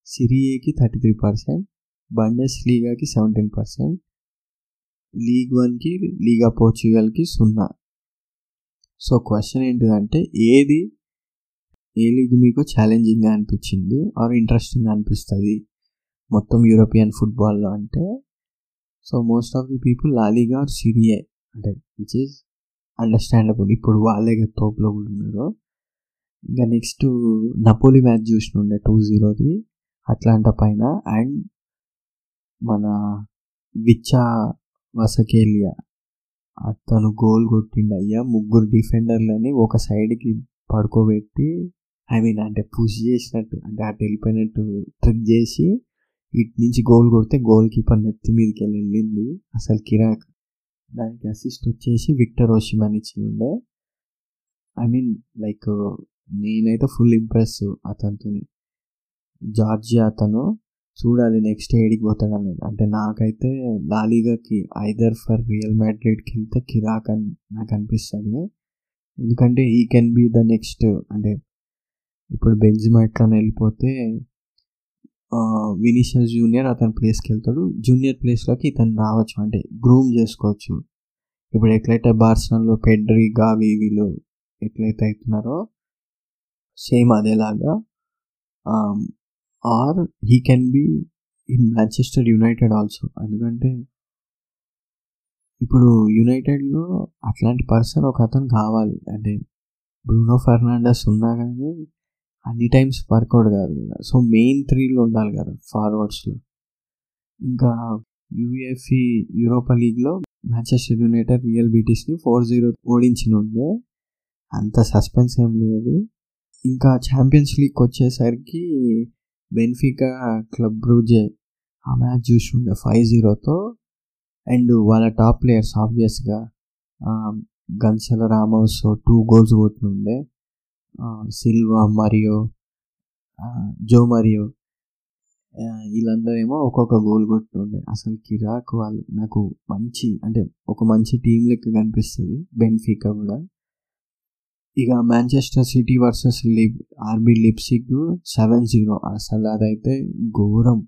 సిరిఏకి థర్టీ త్రీ పర్సెంట్ బండెస్ లీగాకి సెవెంటీన్ పర్సెంట్ లీగ్ వన్కి లీగా పోర్చుగల్కి సున్నా. సో క్వశ్చన్ ఏంటిదంటే ఏది ఏ లీగ్ మీకు ఛాలెంజింగ్గా అనిపించింది? ఆర్ ఇంట్రెస్టింగ్ అనిపిస్తుంది? మొత్తం యూరోపియన్ ఫుట్బాల్లో అంటే? So most of the people LaLiga or Serie అంటే విచ్ ఈస్ అండర్స్టాండబుల్ ఇప్పుడు వాళ్ళే తోపులో కూడా ఉన్నారు. ఇంకా నెక్స్ట్ నపోలి మ్యాచ్ చూసినుండే టూ జీరోది అట్లాంటా పైన. అండ్ మన విచ్చా వసకేలియా అతను గోల్ కొట్టిండు. అయ్యా ముగ్గురు డిఫెండర్లని ఒక సైడ్కి పడుకోబెట్టి ఐ మీన్ అంటే పుష్ చేసినట్టు అంటే అటు వెళ్ళిపోయినట్టు ట్రిక్ చేసి ఇటు నుంచి గోల్ కొడితే గోల్ కీపర్ నెత్తి మీదకి వెళ్ళింది. అసలు కిరాక్. దానికి అసిస్ట్ వచ్చేసి విక్టర్ ఓషిమన్ ఇచ్చి ఉండే ఐ మీన్ లైక్ నేనైతే ఫుల్ ఇంప్రెస్ అతనితో జార్జియా అతను చూడాలి నెక్స్ట్ ఏడికి పోతాడు అన్నది అంటే నాకైతే లాలీగాకి ఐదర్ ఫర్ రియల్ మ్యాడ్రిడ్కి వెళ్తే కిరాక్ అని నాకు అనిపిస్తుంది. ఎందుకంటే ఈ కెన్ బి ద నెక్స్ట్ అంటే ఇప్పుడు బెంజిమా ఎట్లా వెళ్ళిపోతే వినీషియస్ జూనియర్ అతని ప్లేస్కి వెళ్తాడు. జూనియర్ ప్లేస్లోకి ఇతను రావచ్చు. అంటే గ్రూమ్ చేసుకోవచ్చు. ఇప్పుడు ఎట్లయితే బార్సనల్లో పెడ్రి గావి వీళ్ళు ఎట్లయితే అవుతున్నారో same అదేలాగా or he can be in Manchester United also. ఎందుకంటే ఇప్పుడు యునైటెడ్లో అట్లాంటి పర్సన్ ఒక అతను కావాలి. అంటే బ్రూనో ఫెర్నాండస్ ఉన్నా కానీ అన్ని టైమ్స్ వర్కౌట్ కాదు కదా. సో మెయిన్ త్రీలో ఉండాలి కదా ఫార్వర్డ్స్లో. ఇంకా యూఎఫ్ఈ యూరోపా లీగ్లో మాంచెస్టర్ యునైటెడ్ రియల్ బీటీస్ని ఫోర్ జీరో ఓడించిన ఉండే అంత సస్పెన్స్ ఏం లేదు. ఇంకా ఛాంపియన్స్ లీగ్ వచ్చేసరికి బెన్ఫికా క్లబ్ బ్రూజే ఆ మ్యాచ్ చూస్తుండే ఫైవ్ జీరోతో. అండ్ వాళ్ళ టాప్ ప్లేయర్స్ ఆబ్వియస్గా గన్సల రామోస్ టూ గోల్స్ కొట్టినుండే. సిల్వా మరియో జో మరియో వీళ్ళందరూ ఏమో ఒక్కొక్క గోల్ కొట్టుండే. అసలు కిరాక్ వాళ్ళు నాకు మంచి అంటే ఒక మంచి టీం లెక్క కనిపిస్తుంది బెన్ఫికా కూడా. ఇక Manchester City versus Leip RB Leipzig seven zero. అసలు అదైతే ఘోరం.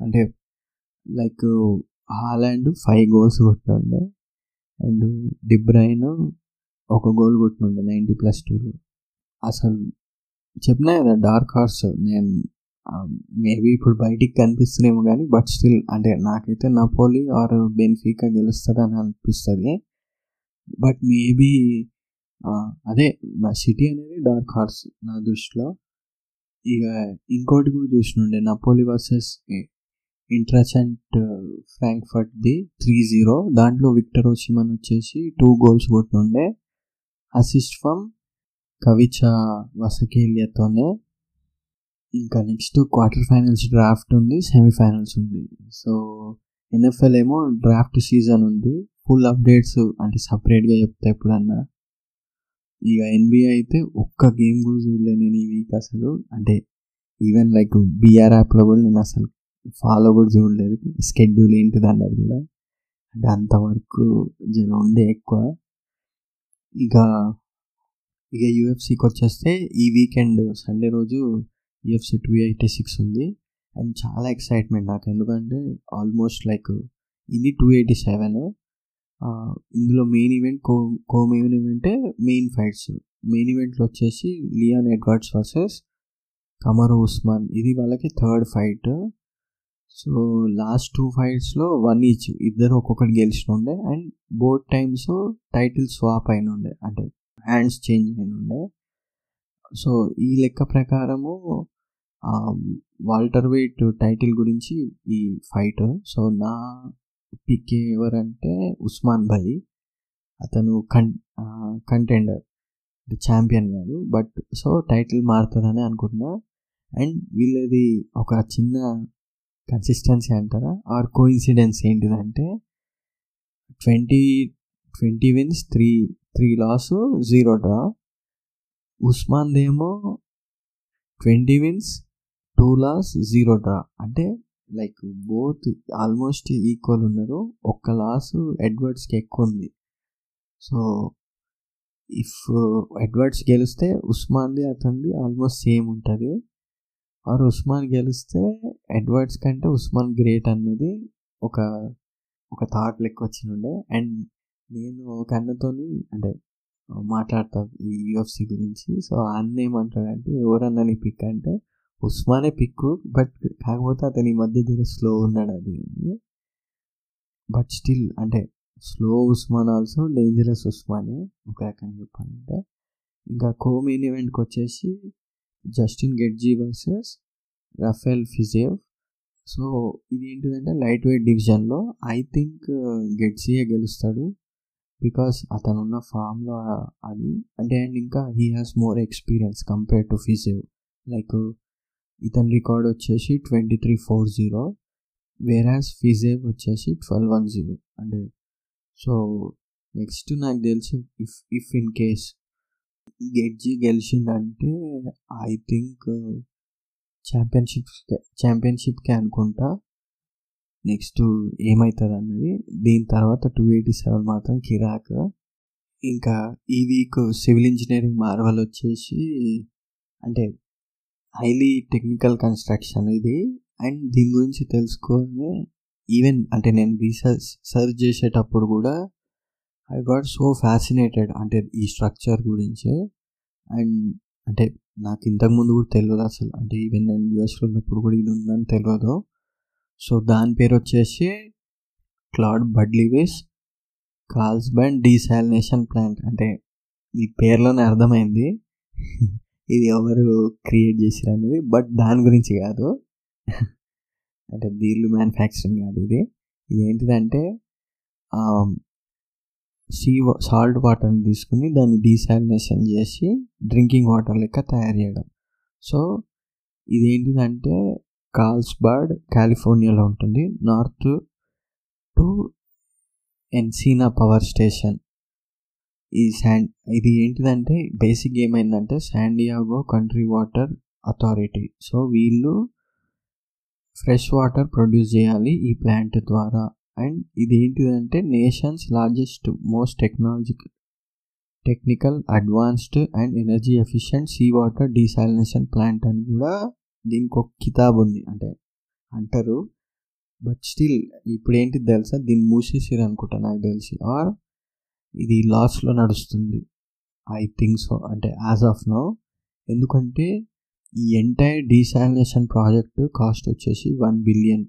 అంటే లైక్ హాలాండ్ ఫైవ్ గోల్స్ కొట్టిండే. అండ్ డిబ్రైన్ ఒక గోల్ కొట్టినుండే నైంటీ ప్లస్ టూలో. అసలు చెప్పినా కదా డార్క్ హార్స్ నేను మేబీ ఇప్పుడు బయటికి కనిపిస్తున్నామో కానీ బట్ స్టిల్ అంటే నాకైతే నపోలి ఆర్ బెన్ఫికా గెలుస్తుంది అని అనిపిస్తుంది బట్ మేబీ అదే మా సిటీ అనేది డార్క్ హార్స్ నా దృష్టిలో. ఇక ఇంకోటి కూడా చూసినుండే నపోలి వర్సెస్ ఇంట్రసెంట్ ఫ్రాంక్ఫర్ట్ది త్రీ జీరో దాంట్లో విక్టర్ ఓషిమన్ వచ్చేసి టూ గోల్స్ కొట్టినుండే. అసిస్ట్ ఫ్రమ్ కవిచ వసకేలియాతోనే ఇంకా నెక్స్ట్ క్వార్టర్ ఫైనల్స్ డ్రాఫ్ట్ ఉంది సెమీఫైనల్స్ ఉంది. సో ఎన్ఎఫ్ఎల్ ఏమో డ్రాఫ్ట్ సీజన్ ఉంది. ఫుల్ అప్డేట్స్ అంటే సపరేట్గా చెప్తా ఎప్పుడన్నా. ఇక ఎన్బిఏ అయితే ఒక్క గేమ్ కూడా చూడలే నేను ఈ వీక్ అసలు. అంటే ఈవెన్ లైక్ బీఆర్ యాప్లో కూడా నేను అసలు ఫాలో కూడా చూడలేదు. స్కెడ్యూల్ ఏంటిది అన్నది కూడా. అంటే అంతవరకు జనం ఉండే ఎక్కువ. ఇక ఇక యూఎఫ్సీకి వచ్చేస్తే ఈ వీకెండ్ సండే రోజు యూఎఫ్సీ టూ ఎయిటీ సిక్స్ ఉంది. అండ్ చాలా ఎక్సైట్మెంట్ నాకు. ఎందుకంటే ఆల్మోస్ట్ లైక్ ఇది టూ ఎయిటీ సెవెన్ ఇందులో main event co co main ఈవెంటే main fights main ఈవెంట్లో వచ్చేసి Leon Edwards versus Kamaru Usman ఇది వాళ్ళకి third fight so last two ఫైట్స్లో one each ఇద్దరు ఒక్కొక్కటి గెలిచిన ఉండే and both times title swap అయిన ఉండే అంటే హ్యాండ్స్ చేంజ్ అయిన ఉండే సో ఈ లెక్క ప్రకారము వాల్టర్ వెయిట్ టైటిల్ గురించి ఈ ఫైట్. సో నా పిక్ ఎవరంటే ఉస్మాన్ భాయ్. అతను కన్ కంటెండర్ ఛాంపియన్ కాదు. బట్ సో టైటిల్ మారుతుందని అనుకుంటున్నా. అండ్ వీళ్ళది ఒక చిన్న కన్సిస్టెన్సీ అంటారా? ఆర్ కోఇన్సిడెన్స్ ఏంటిదంటే twenty twenty wins three three loss zero draw ఉస్మాన్దేమో twenty wins two loss zero draw అంటే లైక్ బోత్ ఆల్మోస్ట్ ఈక్వల్ ఉన్నారు. ఒక్క లాస్ ఎడ్వర్డ్స్కి ఎక్కువ ఉంది. సో ఇఫ్ ఎడ్వర్డ్స్ గెలిస్తే ఉస్మాన్ది అతనిది ఆల్మోస్ట్ సేమ్ ఉంటుంది. ఆర్ ఉస్మాన్ గెలిస్తే ఎడ్వర్డ్స్ కంటే ఉస్మాన్ గ్రేట్ అన్నది ఒక ఒక థాట్ లెక్క వచ్చినుండే అండ్ నేను ఒక అన్నతోని అంటే మాట్లాడతా ఈ యూఎఫ్సి గురించి. సో అన్న ఏమంటాడంటే ఎవరన్నా నీ పిక్ అంటే ఉస్మానే పిక్ బట్ కాకపోతే అతని ఈ మధ్య జర స్లో ఉన్నాడు అది బట్ స్టిల్ అంటే స్లో ఉస్మాన్ ఆల్సో డేంజరస్ ఉస్మానే. ఒక రకంగా చెప్పాలంటే. ఇంకా కో మెయిన్ ఈవెంట్కి వచ్చేసి Justin Gaethje versus Rafael Fiziev. So ఇది ఏంటిదంటే లైట్ వెయిట్ డివిజన్లో ఐ థింక్ గెడ్జీయే గెలుస్తాడు. బికాస్ అతనున్న ఫామ్లో అది అంటే అండ్ ఇంకా he has more experience compare to Fiziev like ఇతని రికార్డ్ వచ్చేసి twenty three four zero whereas Fiziev వచ్చేసి ట్వెల్వ్ వన్ జీరో అంటే సో నెక్స్ట్ నాకు తెలిసి if if in case Gaethje గెలిచిందంటే I think championship ఛాంపియన్షిప్కి అనుకుంటా నెక్స్ట్ ఏమవుతుంది అన్నది దీని తర్వాత టూ ఎయిటీ సెవెన్ మాత్రం కిరాక్. ఇంకా ఈ వీక్ సివిల్ ఇంజనీరింగ్ మార్వల్ వచ్చేసి అంటే హైలీ టెక్నికల్ కన్స్ట్రక్షన్ ఇది. అండ్ దీని గురించి తెలుసుకొని ఈవెన్ అంటే నేను రీసెర్చ్ సర్చ్ చేసేటప్పుడు కూడా ఐ గాట్ సో ఫ్యాసినేటెడ్ అంటే ఈ స్ట్రక్చర్ గురించి. అండ్ అంటే నాకు ఇంతకుముందు కూడా తెలియదు అసలు. అంటే ఈవెన్ నేను యూఎస్లో ఉన్నప్పుడు కూడా ఇది ఉందని తెలియదు సో దాని పేరు వచ్చేసి Claude Bud Lewis Carlsbad desalination plant. అంటే ఈ పేర్లోనే అర్థమైంది. ఇది ఎవరు క్రియేట్ చేసారు అనేది. బట్ దాని గురించి కాదు. అంటే బీర్లు మ్యానుఫ్యాక్చరింగ్ కాదు ఇది. ఇది ఏంటిదంటే సీ సాల్ట్ వాటర్ని తీసుకుని దాన్ని డీసాలినేషన్ చేసి డ్రింకింగ్ వాటర్ లెక్క తయారు చేయడం. సో ఇదేంటిదంటే కాల్స్బర్డ్ కాలిఫోర్నియాలో ఉంటుంది. North to Encina power station. ఈ శాండ్ ఇది ఏంటిదంటే బేసిక్ ఏమైందంటే San Diego country water authority. So వీళ్ళు ఫ్రెష్ వాటర్ ప్రొడ్యూస్ చేయాలి ఈ ప్లాంట్ ద్వారా. అండ్ ఇది ఏంటిదంటే nation's largest most technological technical advanced and energy efficient sea water desalination plant అని కూడా దీనికి ఒక కితాబ్ ఉంది. అంటే అంటారు బట్ స్టిల్ ఇప్పుడు ఏంటి తెలుసా? దీన్ని మూసేసారు అనుకుంటా నాకు తెలిసి. ఆర్ ఇది లాస్ట్లో నడుస్తుంది. I think so. అంటే యాజ్ ఆఫ్ నో. ఎందుకంటే ఈ ఎంటైర్ డీసాలినేషన్ ప్రాజెక్ట్ కాస్ట్ వచ్చేసి వన్ బిలియన్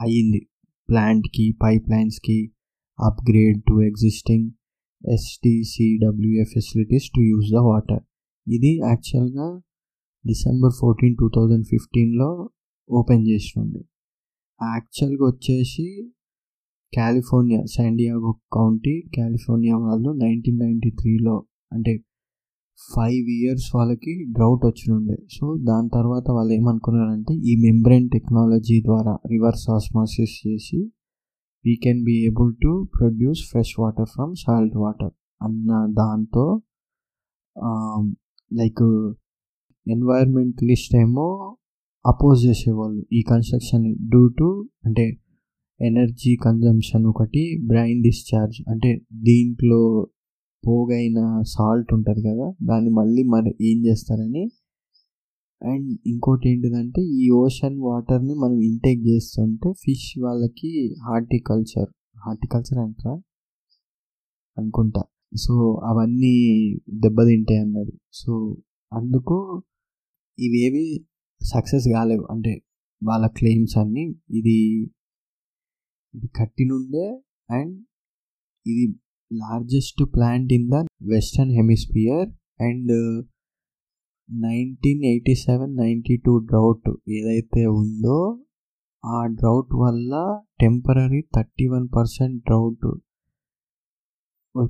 అయ్యింది. ప్లాంట్కి pipe లైన్స్కి upgrade to existing SDCWA facilities to use the water. ఇది యాక్చువల్గా డిసెంబర్ ఫోర్టీన్ టూ థౌజండ్ ఫిఫ్టీన్లో ఓపెన్ చేసినండి. యాక్చువల్గా వచ్చేసి California San Diego County California వాళ్ళు నైన్టీన్ నైంటీ త్రీలో అంటే ఫైవ్ ఇయర్స్ వాళ్ళకి డ్రౌట్ వచ్చినుండే. సో దాని తర్వాత వాళ్ళు ఏమనుకున్నారంటే ఈ మెంబ్రెయిన్ టెక్నాలజీ ద్వారా రివర్స్ ఆస్మాసిస్ చేసి we can be able to produce fresh water from salt water అన్న దాంతో లైక్ ఎన్వైర్మెంటలిస్ట్ ఏమో అపోజ్ చేసేవాళ్ళు ఈ కన్స్ట్రక్షన్ డ్యూ టు అంటే ఎనర్జీ కన్జంప్షన్ ఒకటి బ్రెయిన్ డిశ్చార్జ్ అంటే దీంట్లో పోగైన సాల్ట్ ఉంటుంది కదా దాన్ని మళ్ళీ మరి ఏం చేస్తారని. అండ్ ఇంకోటి ఏంటిదంటే ఈ ఓషన్ వాటర్ని మనం ఇంటేక్ చేస్తుంటే ఫిష్ వాళ్ళకి హార్టికల్చర్ హార్టికల్చర్ అంటారా? అనుకుంటా. సో అవన్నీ దెబ్బతింటాయి అన్నది. సో అందుకు ఇవేవి సక్సెస్ కాలేవు. అంటే వాళ్ళ క్లెయిమ్స్ అన్నీ ఇది ఇది కట్టి నుండే అండ్ ఇది largest plant in the western hemisphere and nineteen eighty seven ninety two drought ఏదైతే ఉందో ఆ డ్రౌట్ వల్ల temporary thirty one percent drought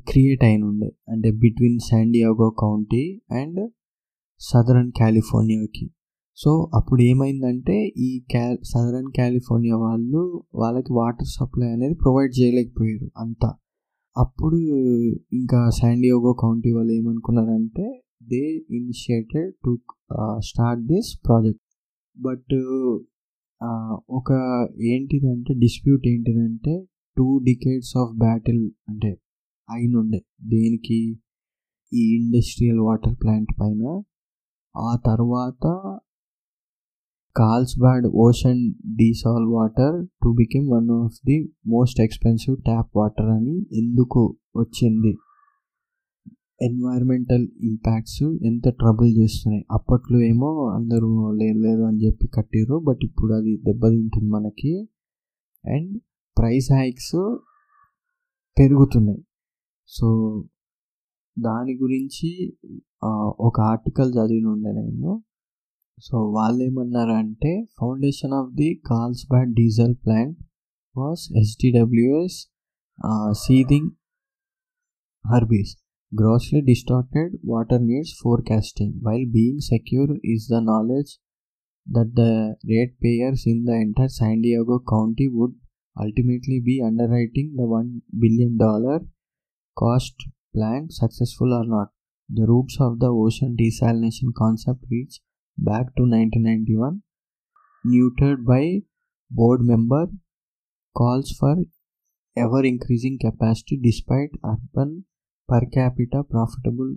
create అయిన ఉండే అంటే between San Diego county and southern కాలిఫోర్నియాకి so అప్పుడు ఏమైందంటే ఈ క్యా సదరన్ కాలిఫోర్నియా వాళ్ళు వాళ్ళకి వాటర్ సప్లై అనేది ప్రొవైడ్ చేయలేకపోయారు అంతా. అప్పుడు ఇంకా శాండియోగో కౌంటీ వాళ్ళు ఏమనుకున్నారంటే they initiated to start this project but ఒక ఏంటిదంటే డిస్ప్యూట్ ఏంటిదంటే టూ డికేడ్స్ ఆఫ్ బ్యాటిల్ అంటే అయినుండే. దేనికి? ఈ ఇండస్ట్రియల్ వాటర్ ప్లాంట్ పైన ఆ తర్వాత Carlsbad ocean desal water to become one of the most expensive tap water అని ఎందుకు వచ్చింది? ఎన్వైర్మెంటల్ ఇంపాక్ట్స్ ఎంత ట్రబుల్ చేస్తున్నాయి? అప్పట్లో ఏమో అందరూ లేదు లేదు అని చెప్పి కట్టిరు బట్ ఇప్పుడు అది దెబ్బతింటుంది మనకి. అండ్ ప్రైస్ హైక్స్ పెరుగుతున్నాయి. సో దాని గురించి ఒక ఆర్టికల్ చదివిన ఉండే నేను. సో వాళ్ళు ఏమన్నారంటే foundation of the Carlsbad desal plant was STWS seething హర్బీస్ grossly distorted water needs forecasting while being secure is the knowledge that the ratepayers in the entire San Diego county would ultimately be underwriting the one billion dollar cost plant successful or not The roots of the ocean desalination concept reach back to 1991, neutered by board member calls for ever increasing capacity despite urban per capita profitable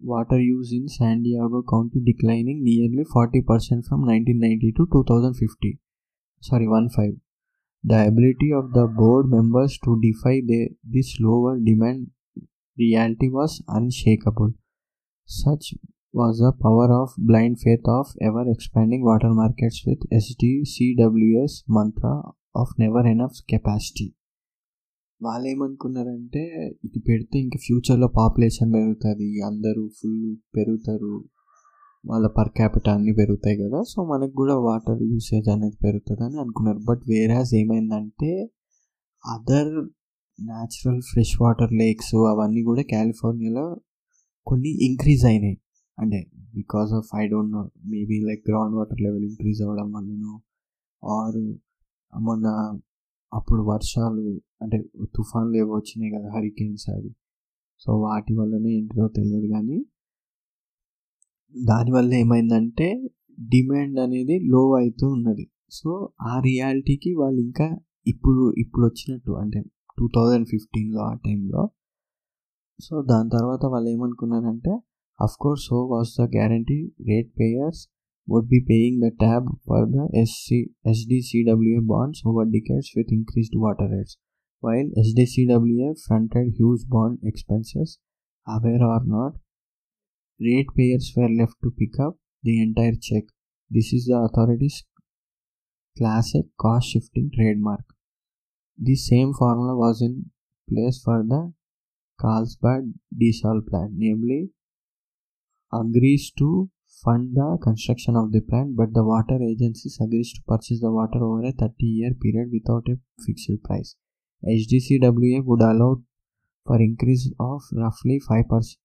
water use in San Diego County declining nearly 40% from 1990 to 2050. Sorry, 15. The ability of the board members to defy the, this lower demand reality was unshakable. Such was the power of blind faith of ever expanding water markets with SDCWS mantra of never enough capacity. వాళ్ళు ఏమనుకున్నారంటే ఇది పెడితే ఇంకా ఫ్యూచర్లో పాపులేషన్ పెరుగుతుంది అందరూ ఫుల్ పెరుగుతారు వాళ్ళ పర్ క్యాపిటల్ అన్నీ పెరుగుతాయి కదా సో మనకు కూడా వాటర్ యూసేజ్ అనేది పెరుగుతుంది అని అనుకున్నారు బట్ వేరాజ్ ఏమైందంటే other natural fresh water lakes అవన్నీ కూడా కాలిఫోర్నియాలో కొన్ని ఇంక్రీజ్ అయినాయి. అంటే because of I don't know maybe like ground water level increase అవ్వడం వల్లనో ఆర్ మొన్న అప్పుడు వర్షాలు అంటే తుఫాన్లు ఏవో వచ్చినాయి కదా హరికేన్స్ అవి. సో వాటి వల్లనే ఏంటో తెలియదు కానీ దానివల్ల ఏమైందంటే డిమాండ్ అనేది లో అవుతూ ఉన్నది. సో ఆ రియాలిటీకి వాళ్ళు ఇంకా ఇప్పుడు ఇప్పుడు వచ్చినట్టు అంటే టూ థౌజండ్ ఫిఫ్టీన్లో ఆ టైంలో. సో దాని తర్వాత వాళ్ళు ఏమనుకున్నారంటే of course so was the guarantee ratepayers would be paying the tab for the SC SDCWA bonds over decades with increased water rates while SDCWA fronted huge bond expenses whether or not ratepayers were left to pick up the entire check this is the authorities classic cost shifting trademark The same formula was in place for the Carlsbad desal plant, namely agrees to fund the construction of the plant, but the water agencies agrees to purchase the water over a 30 year period without a fixed price. HDCWA would allow for increase of roughly 5%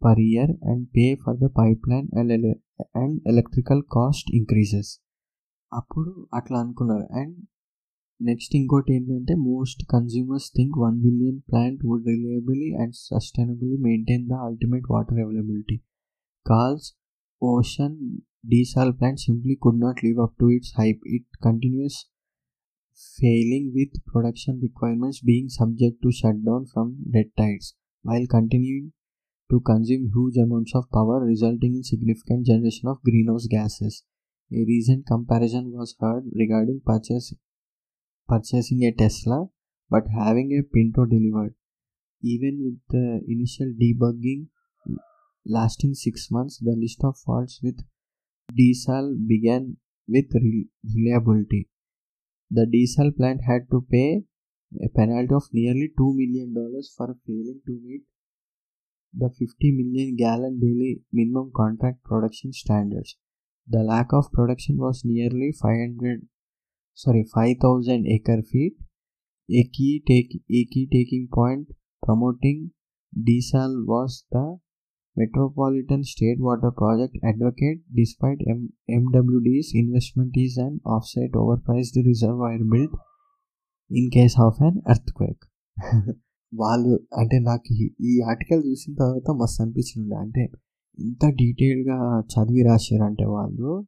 per year and pay for the pipeline and, ele- and electrical cost increases. అప్పుడు అట్లా అనుకున్నారు అండ్ నెక్స్ట్ ఇంకోటి ఏంటంటే most consumers think one billion plant would reliably and sustainably maintain the ultimate water availability calls ocean desal plant simply could not live up to its hype. It continues failing with production requirements being subject to shutdown from red tides while continuing to consume huge amounts of power resulting in significant generation of greenhouse gases. A recent comparison was heard regarding purchase, purchasing a Tesla but having a Pinto delivered. Even with the initial debugging lasting six months, the list of faults with diesel began with reliability. The diesel plant had to pay a penalty of nearly $2 million for failing to meet the 50 million gallon daily minimum contract production standards. The lack of production was nearly 500 sorry 5000 acre feet. A key take a key taking point promoting diesel was the Metropolitan State Water Project advocate despite M- MWD's investment is an offsite overpriced reservoir built in case of an earthquake. వాళ్ళు అంటే నాకు ఈ- ఈ ఆర్టికల్ చూసిన తర్వాత మస్తు అనిపించింది అంటే ఇంత డీటెయిల్గా చదివి రాశారంటే వాళ్ళు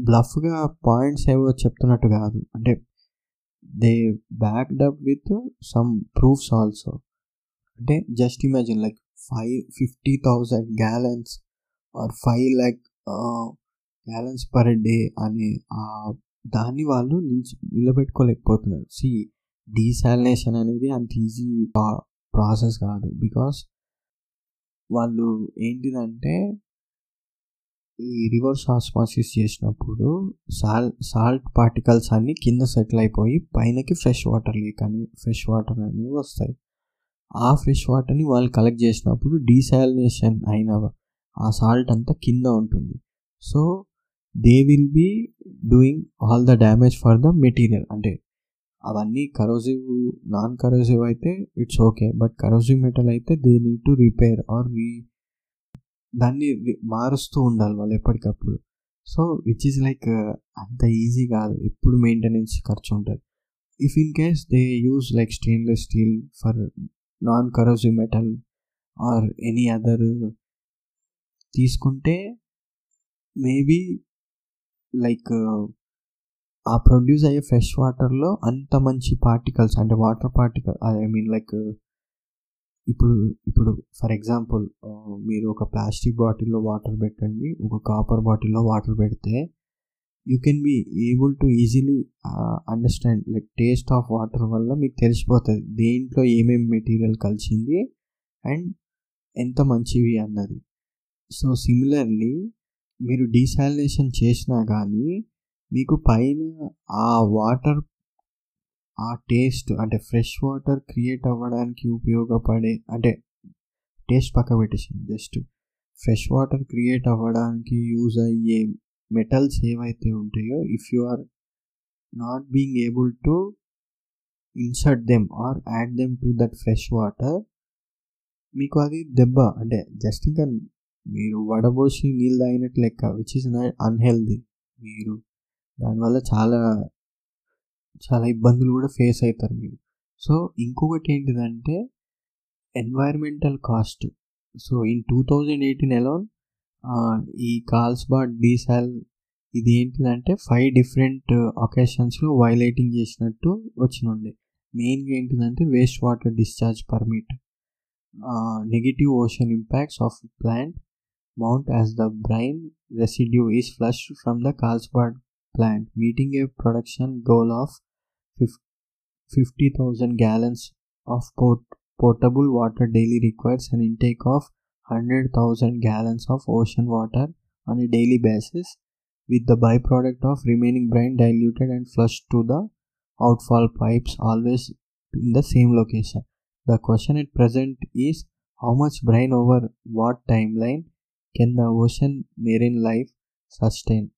బ్లఫ్గా పాయింట్స్ ఏవో చెప్తున్నట్టు కాదు. అంటే they backed up with some proofs also అంటే just imagine like five fifty thousand gallons or five lakh gallons per day అనే ఆ దాన్ని వాళ్ళు నిలిచి నిలబెట్టుకోలేకపోతున్నారు. సి డీసాలినేషన్ అనేది అంత ఈజీ ప్రాసెస్ కాదు. బికాస్ వాళ్ళు ఏంటిదంటే ఈ రివర్స్ ఆస్మాసిస్ చేసినప్పుడు సాల్ సాల్ట్ పార్టికల్స్ అన్నీ కింద సెటిల్ అయిపోయి పైనకి ఫ్రెష్ వాటర్ లేక్ అని ఫ్రెష్ వాటర్ అనేవి వస్తాయి. ఆ ఫ్రెష్ వాటర్ని వాళ్ళు కలెక్ట్ చేసినప్పుడు డీసాలినేషన్ అయిన ఆ సాల్ట్ అంతా కింద ఉంటుంది. So they will be doing all the damage for the material. అంటే అవన్నీ కరోజివ్ నాన్ కరోజివ్ అయితే it's okay. But corrosive metal అయితే they need to repair or రీ దాన్ని మారుస్తూ ఉండాలి వాళ్ళు ఎప్పటికప్పుడు. సో విచ్ ఈజ్ లైక్ అంత ఈజీ కాదు. ఎప్పుడు మెయింటెనెన్స్ ఖర్చు ఉంటుంది. If in case they use like stainless steel for non corrosive metal or any other తీసుకుంటే మేబీ లైక్ uh, ఆ ప్రొడ్యూస్ అయ్యే ఫ్రెష్ వాటర్లో అంత మంచి పార్టికల్స్ అంటే water particle I mean like ఇప్పుడు ఇప్పుడు ఫర్ ఎగ్జాంపుల్ మీరు ఒక ప్లాస్టిక్ బాటిల్లో వాటర్ పెట్టండి ఒక కాపర్ బాటిల్లో వాటర్ పెడితే you can be able to easily understand like taste of water వల్ల మీకు తెలిసిపోతుంది. దేంట్లో ఏమేమి మెటీరియల్ కలిసింది అండ్ ఎంత మంచివి అన్నది. సో సిమిలర్లీ మీరు డీసాలినేషన్ చేసినా కానీ మీకు పైన ఆ వాటర్ ఆ టేస్ట్ అంటే ఫ్రెష్ వాటర్ క్రియేట్ అవ్వడానికి ఉపయోగపడే అంటే టేస్ట్ పక్క పెట్టేసింది జస్ట్ ఫ్రెష్ వాటర్ క్రియేట్ అవ్వడానికి యూజ్ అయ్యే మెటల్స్ ఏవైతే ఉంటాయో if you are not being able to insert them or add them to that fresh water మీకు అది దెబ్బ అంటే జస్ట్ ఇంకా మీరు వడబోసి నీళ్ళు తాగినట్టు లెక్క విచ్ ఇస్ నాట్ అన్హెల్దీ మీరు దానివల్ల చాలా చాలా ఇబ్బందులు కూడా ఫేస్ అవుతారు మీరు. సో ఇంకొకటి ఏంటిదంటే environmental cost so in two thousand eighteen alone ఈ కాల్స్బాట్ డీసాల్ ఇది ఏంటిదంటే ఫైవ్ డిఫరెంట్ ఒకేషన్స్లో వైలేటింగ్ చేసినట్టు వచ్చినుండే. మెయిన్గా ఏంటిదంటే waste water discharge permit negative ocean impacts of plant mount as the brine residue is flush from the Carlsbad plant meeting a production goal of 50,000 gallons of port potable water daily requires an intake of 100,000 gallons of ocean water on a daily basis with the byproduct of remaining brine diluted and flushed to the outfall pipes always in the same location. The question at present is how much brine over what timeline can the ocean marine life sustain?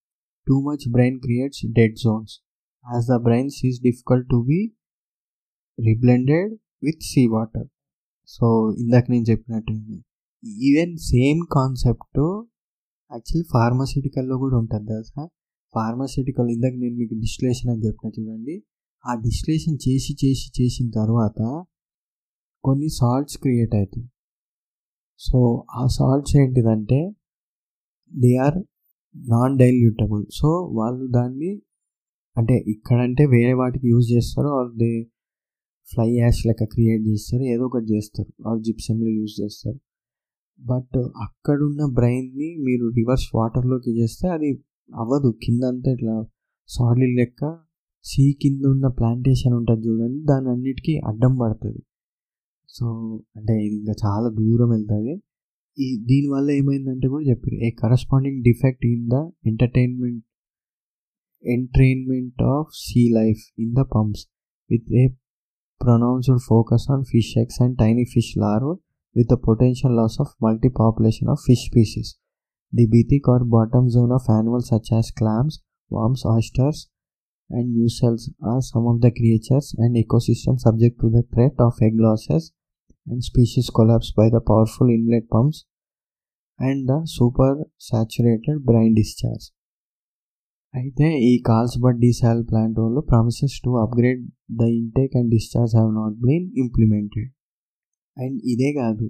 Too much brine creates dead zones. As the brine is difficult to be reblended with sea water so ఇందాక నేను చెప్పినట్టు ఈవెన్ సేమ్ కాన్సెప్ట్ యాక్చువల్లీ ఫార్మాసిటికల్లో కూడా ఉంటుంది తెలుసా? ఫార్మాసిటికల్ ఇందాక నేను మీకు డిస్టిలేషన్ అని చెప్పిన చూడండి. ఆ డిస్టిలేషన్ చేసి చేసి చేసిన తర్వాత కొన్ని సాల్ట్స్ క్రియేట్ అవుతాయి. సో ఆ సాల్ట్స్ ఏంటిదంటే they are non dilutable so వాళ్ళు దాన్ని అంటే ఇక్కడంటే వేరే వాటికి యూజ్ చేస్తారు. ఆర్ దే ఫ్లై యాష్ లెక్క క్రియేట్ చేస్తారు. ఏదో ఒకటి చేస్తారు. ఆర్ జిప్సన్లో యూజ్ చేస్తారు. బట్ అక్కడున్న బ్రెయిన్ని మీరు రివర్స్ వాటర్లోకి చేస్తే అది అవ్వదు. కింద అంతా ఇట్లా సాలిడ్ లెక్క సీ కింద ఉన్న ప్లాంటేషన్ ఉంటుంది చూడండి. దాని అన్నిటికీ అడ్డం పడుతుంది. సో అంటే ఇది ఇంకా చాలా దూరం వెళ్తుంది. ఈ దీనివల్ల ఏమైందంటే కూడా చెప్పారు a corresponding defect in the entertainment entrainment of sea life in the pumps with a pronounced focus on fish eggs and tiny fish larvae with the potential loss of multi-population of fish species. The beathic or bottom zone of animals such as clams, worms, oysters, and mussels are some of the creatures and ecosystems subject to the threat of egg losses and species collapse by the powerful inlet pumps and the supersaturated brine discharge. అయితే ఈ కాల్స్బర్డ్ డీసాల్ ప్లాంట్ వాళ్ళు promises to upgrade the intake and discharge have not been implemented and ఇదే కాదు.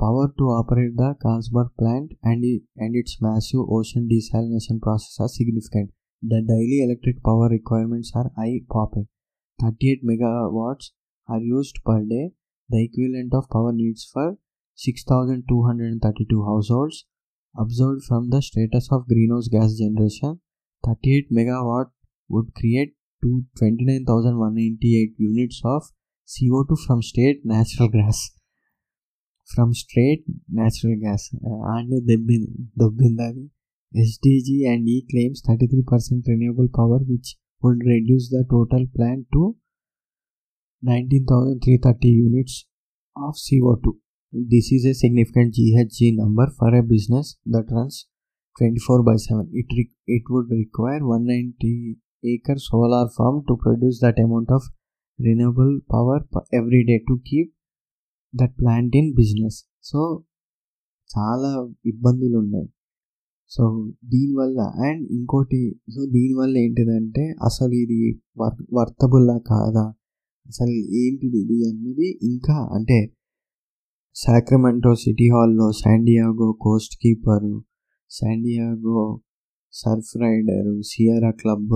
Power to operate the Carlsbad plant and and it's massive ocean desalination process are significant the daily electric power requirements are a whopping thirty eight megawatts are used per day the equivalent of power needs for six thousand two hundred and thirty two households observed from the status of greenhouse gas generation 38 megawatt would create to 29198 units of CO2 from state natural gas from straight natural gas uh, and Dubbindagi. SDG and E claims 33% renewable power, which would reduce the total plant to 19,330 units of CO2. This is a significant GHG number for a business that runs 24 by 7. It, re- it would require 190 acre solar farm to produce that amount of renewable power every day to keep that plant in business so చాలా ఇబ్బందులు ఉన్నాయి సో దీనివల్ల అండ్ ఇంకోటి సో దీనివల్ల ఏంటిదంటే అసలు ఇది వర్ వర్తబుల్లా కాదా అసలు ఏంటిది ఇది అన్నది ఇంకా అంటే సాక్రమెంటో సిటీ హాల్లో San Diego Coast Keeper San Diego Surf Rider Sierra Club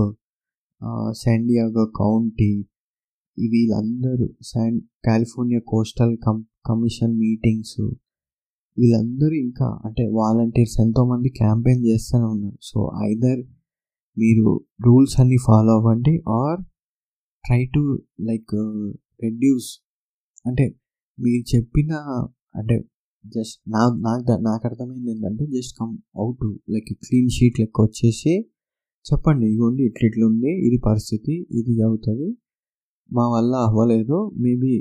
San Diego County వీళ్ళందరూ శాన్ కాలిఫోర్నియా కోస్టల్ కమ్ కమిషన్ మీటింగ్స్ వీళ్ళందరూ ఇంకా అంటే వాలంటీర్స్ ఎంతోమంది క్యాంపెయిన్ చేస్తూనే ఉన్నారు. సో ఐదర్ మీరు రూల్స్ అన్ని ఫాలో అవ్వండి or try to like reduce అంటే మీరు చెప్పిన అంటే జస్ట్ నా నాకు నాకు అర్థమైంది ఏంటంటే just come out like clean sheet లెక్క వచ్చేసి చెప్పండి ఇగోండి ఇట్లా ఇట్లా ఉంది ఇది పరిస్థితి ఇది అవుతుంది మా వల్ల అవ్వలేదు మేబీ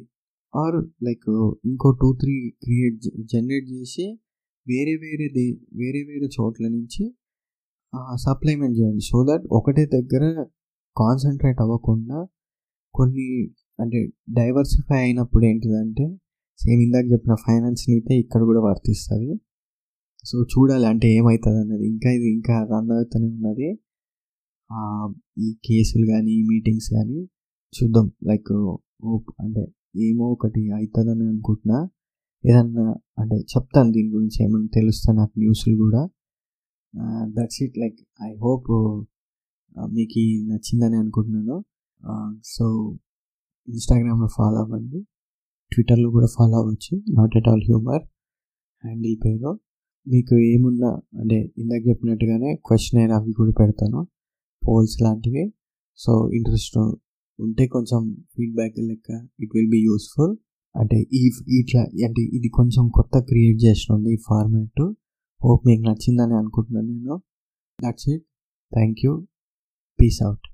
ఆర్ లైక్ ఇంకో టూ త్రీ క్రియేట్ జనరేట్ చేసి వేరే వేరే దే వేరే వేరే చోట్ల నుంచి సప్లిమెంట్ చేయండి. సో దట్ ఒకటే దగ్గర కాన్సన్ట్రేట్ అవ్వకుండా కొన్ని అంటే డైవర్సిఫై అయినప్పుడు ఏంటిదంటే సేమ్ ఇందాక చెప్పిన ఫైనాన్స్ అయితే ఇక్కడ కూడా వర్తిస్తుంది. సో చూడాలి అంటే ఏమవుతుంది అన్నది ఇంకా ఇది ఇంకా రన్ అవుతూనే ఉన్నది. ఈ కేసులు కానీ మీటింగ్స్ కానీ చూద్దాం. లైక్ అంటే ఏమో ఒకటి అవుతుందని అనుకుంటున్నా. ఏదన్నా అంటే చెప్తాను దీని గురించి ఏమైనా తెలుస్తాను నాకు న్యూస్లు కూడా. That's it like I hope మీకు నచ్చిందని అనుకుంటున్నాను. సో ఇన్స్టాగ్రామ్లో ఫాలో అవ్వండి. ట్విట్టర్లో కూడా ఫాలో అవ్వచ్చు. Not at all humour handle పేరు. మీకు ఏమున్నా అంటే ఇందాక చెప్పినట్టుగానే క్వశ్చన్ అయినా అవి కూడా పెడతాను. పోల్స్ లాంటివి. సో ఇంట్రెస్ట్ ఉంటే కొంచెం ఫీడ్బ్యాక్ లెక్క ఇట్ విల్ బీ యూస్ఫుల్ అంటే ఈ ఇట్లా అంటే ఇది కొంచెం కొత్త క్రియేట్ చేసినండి ఈ ఫార్మాట్ హోప్ మీకు నచ్చిందని అనుకుంటున్నాను నేను. That's it thank you peace out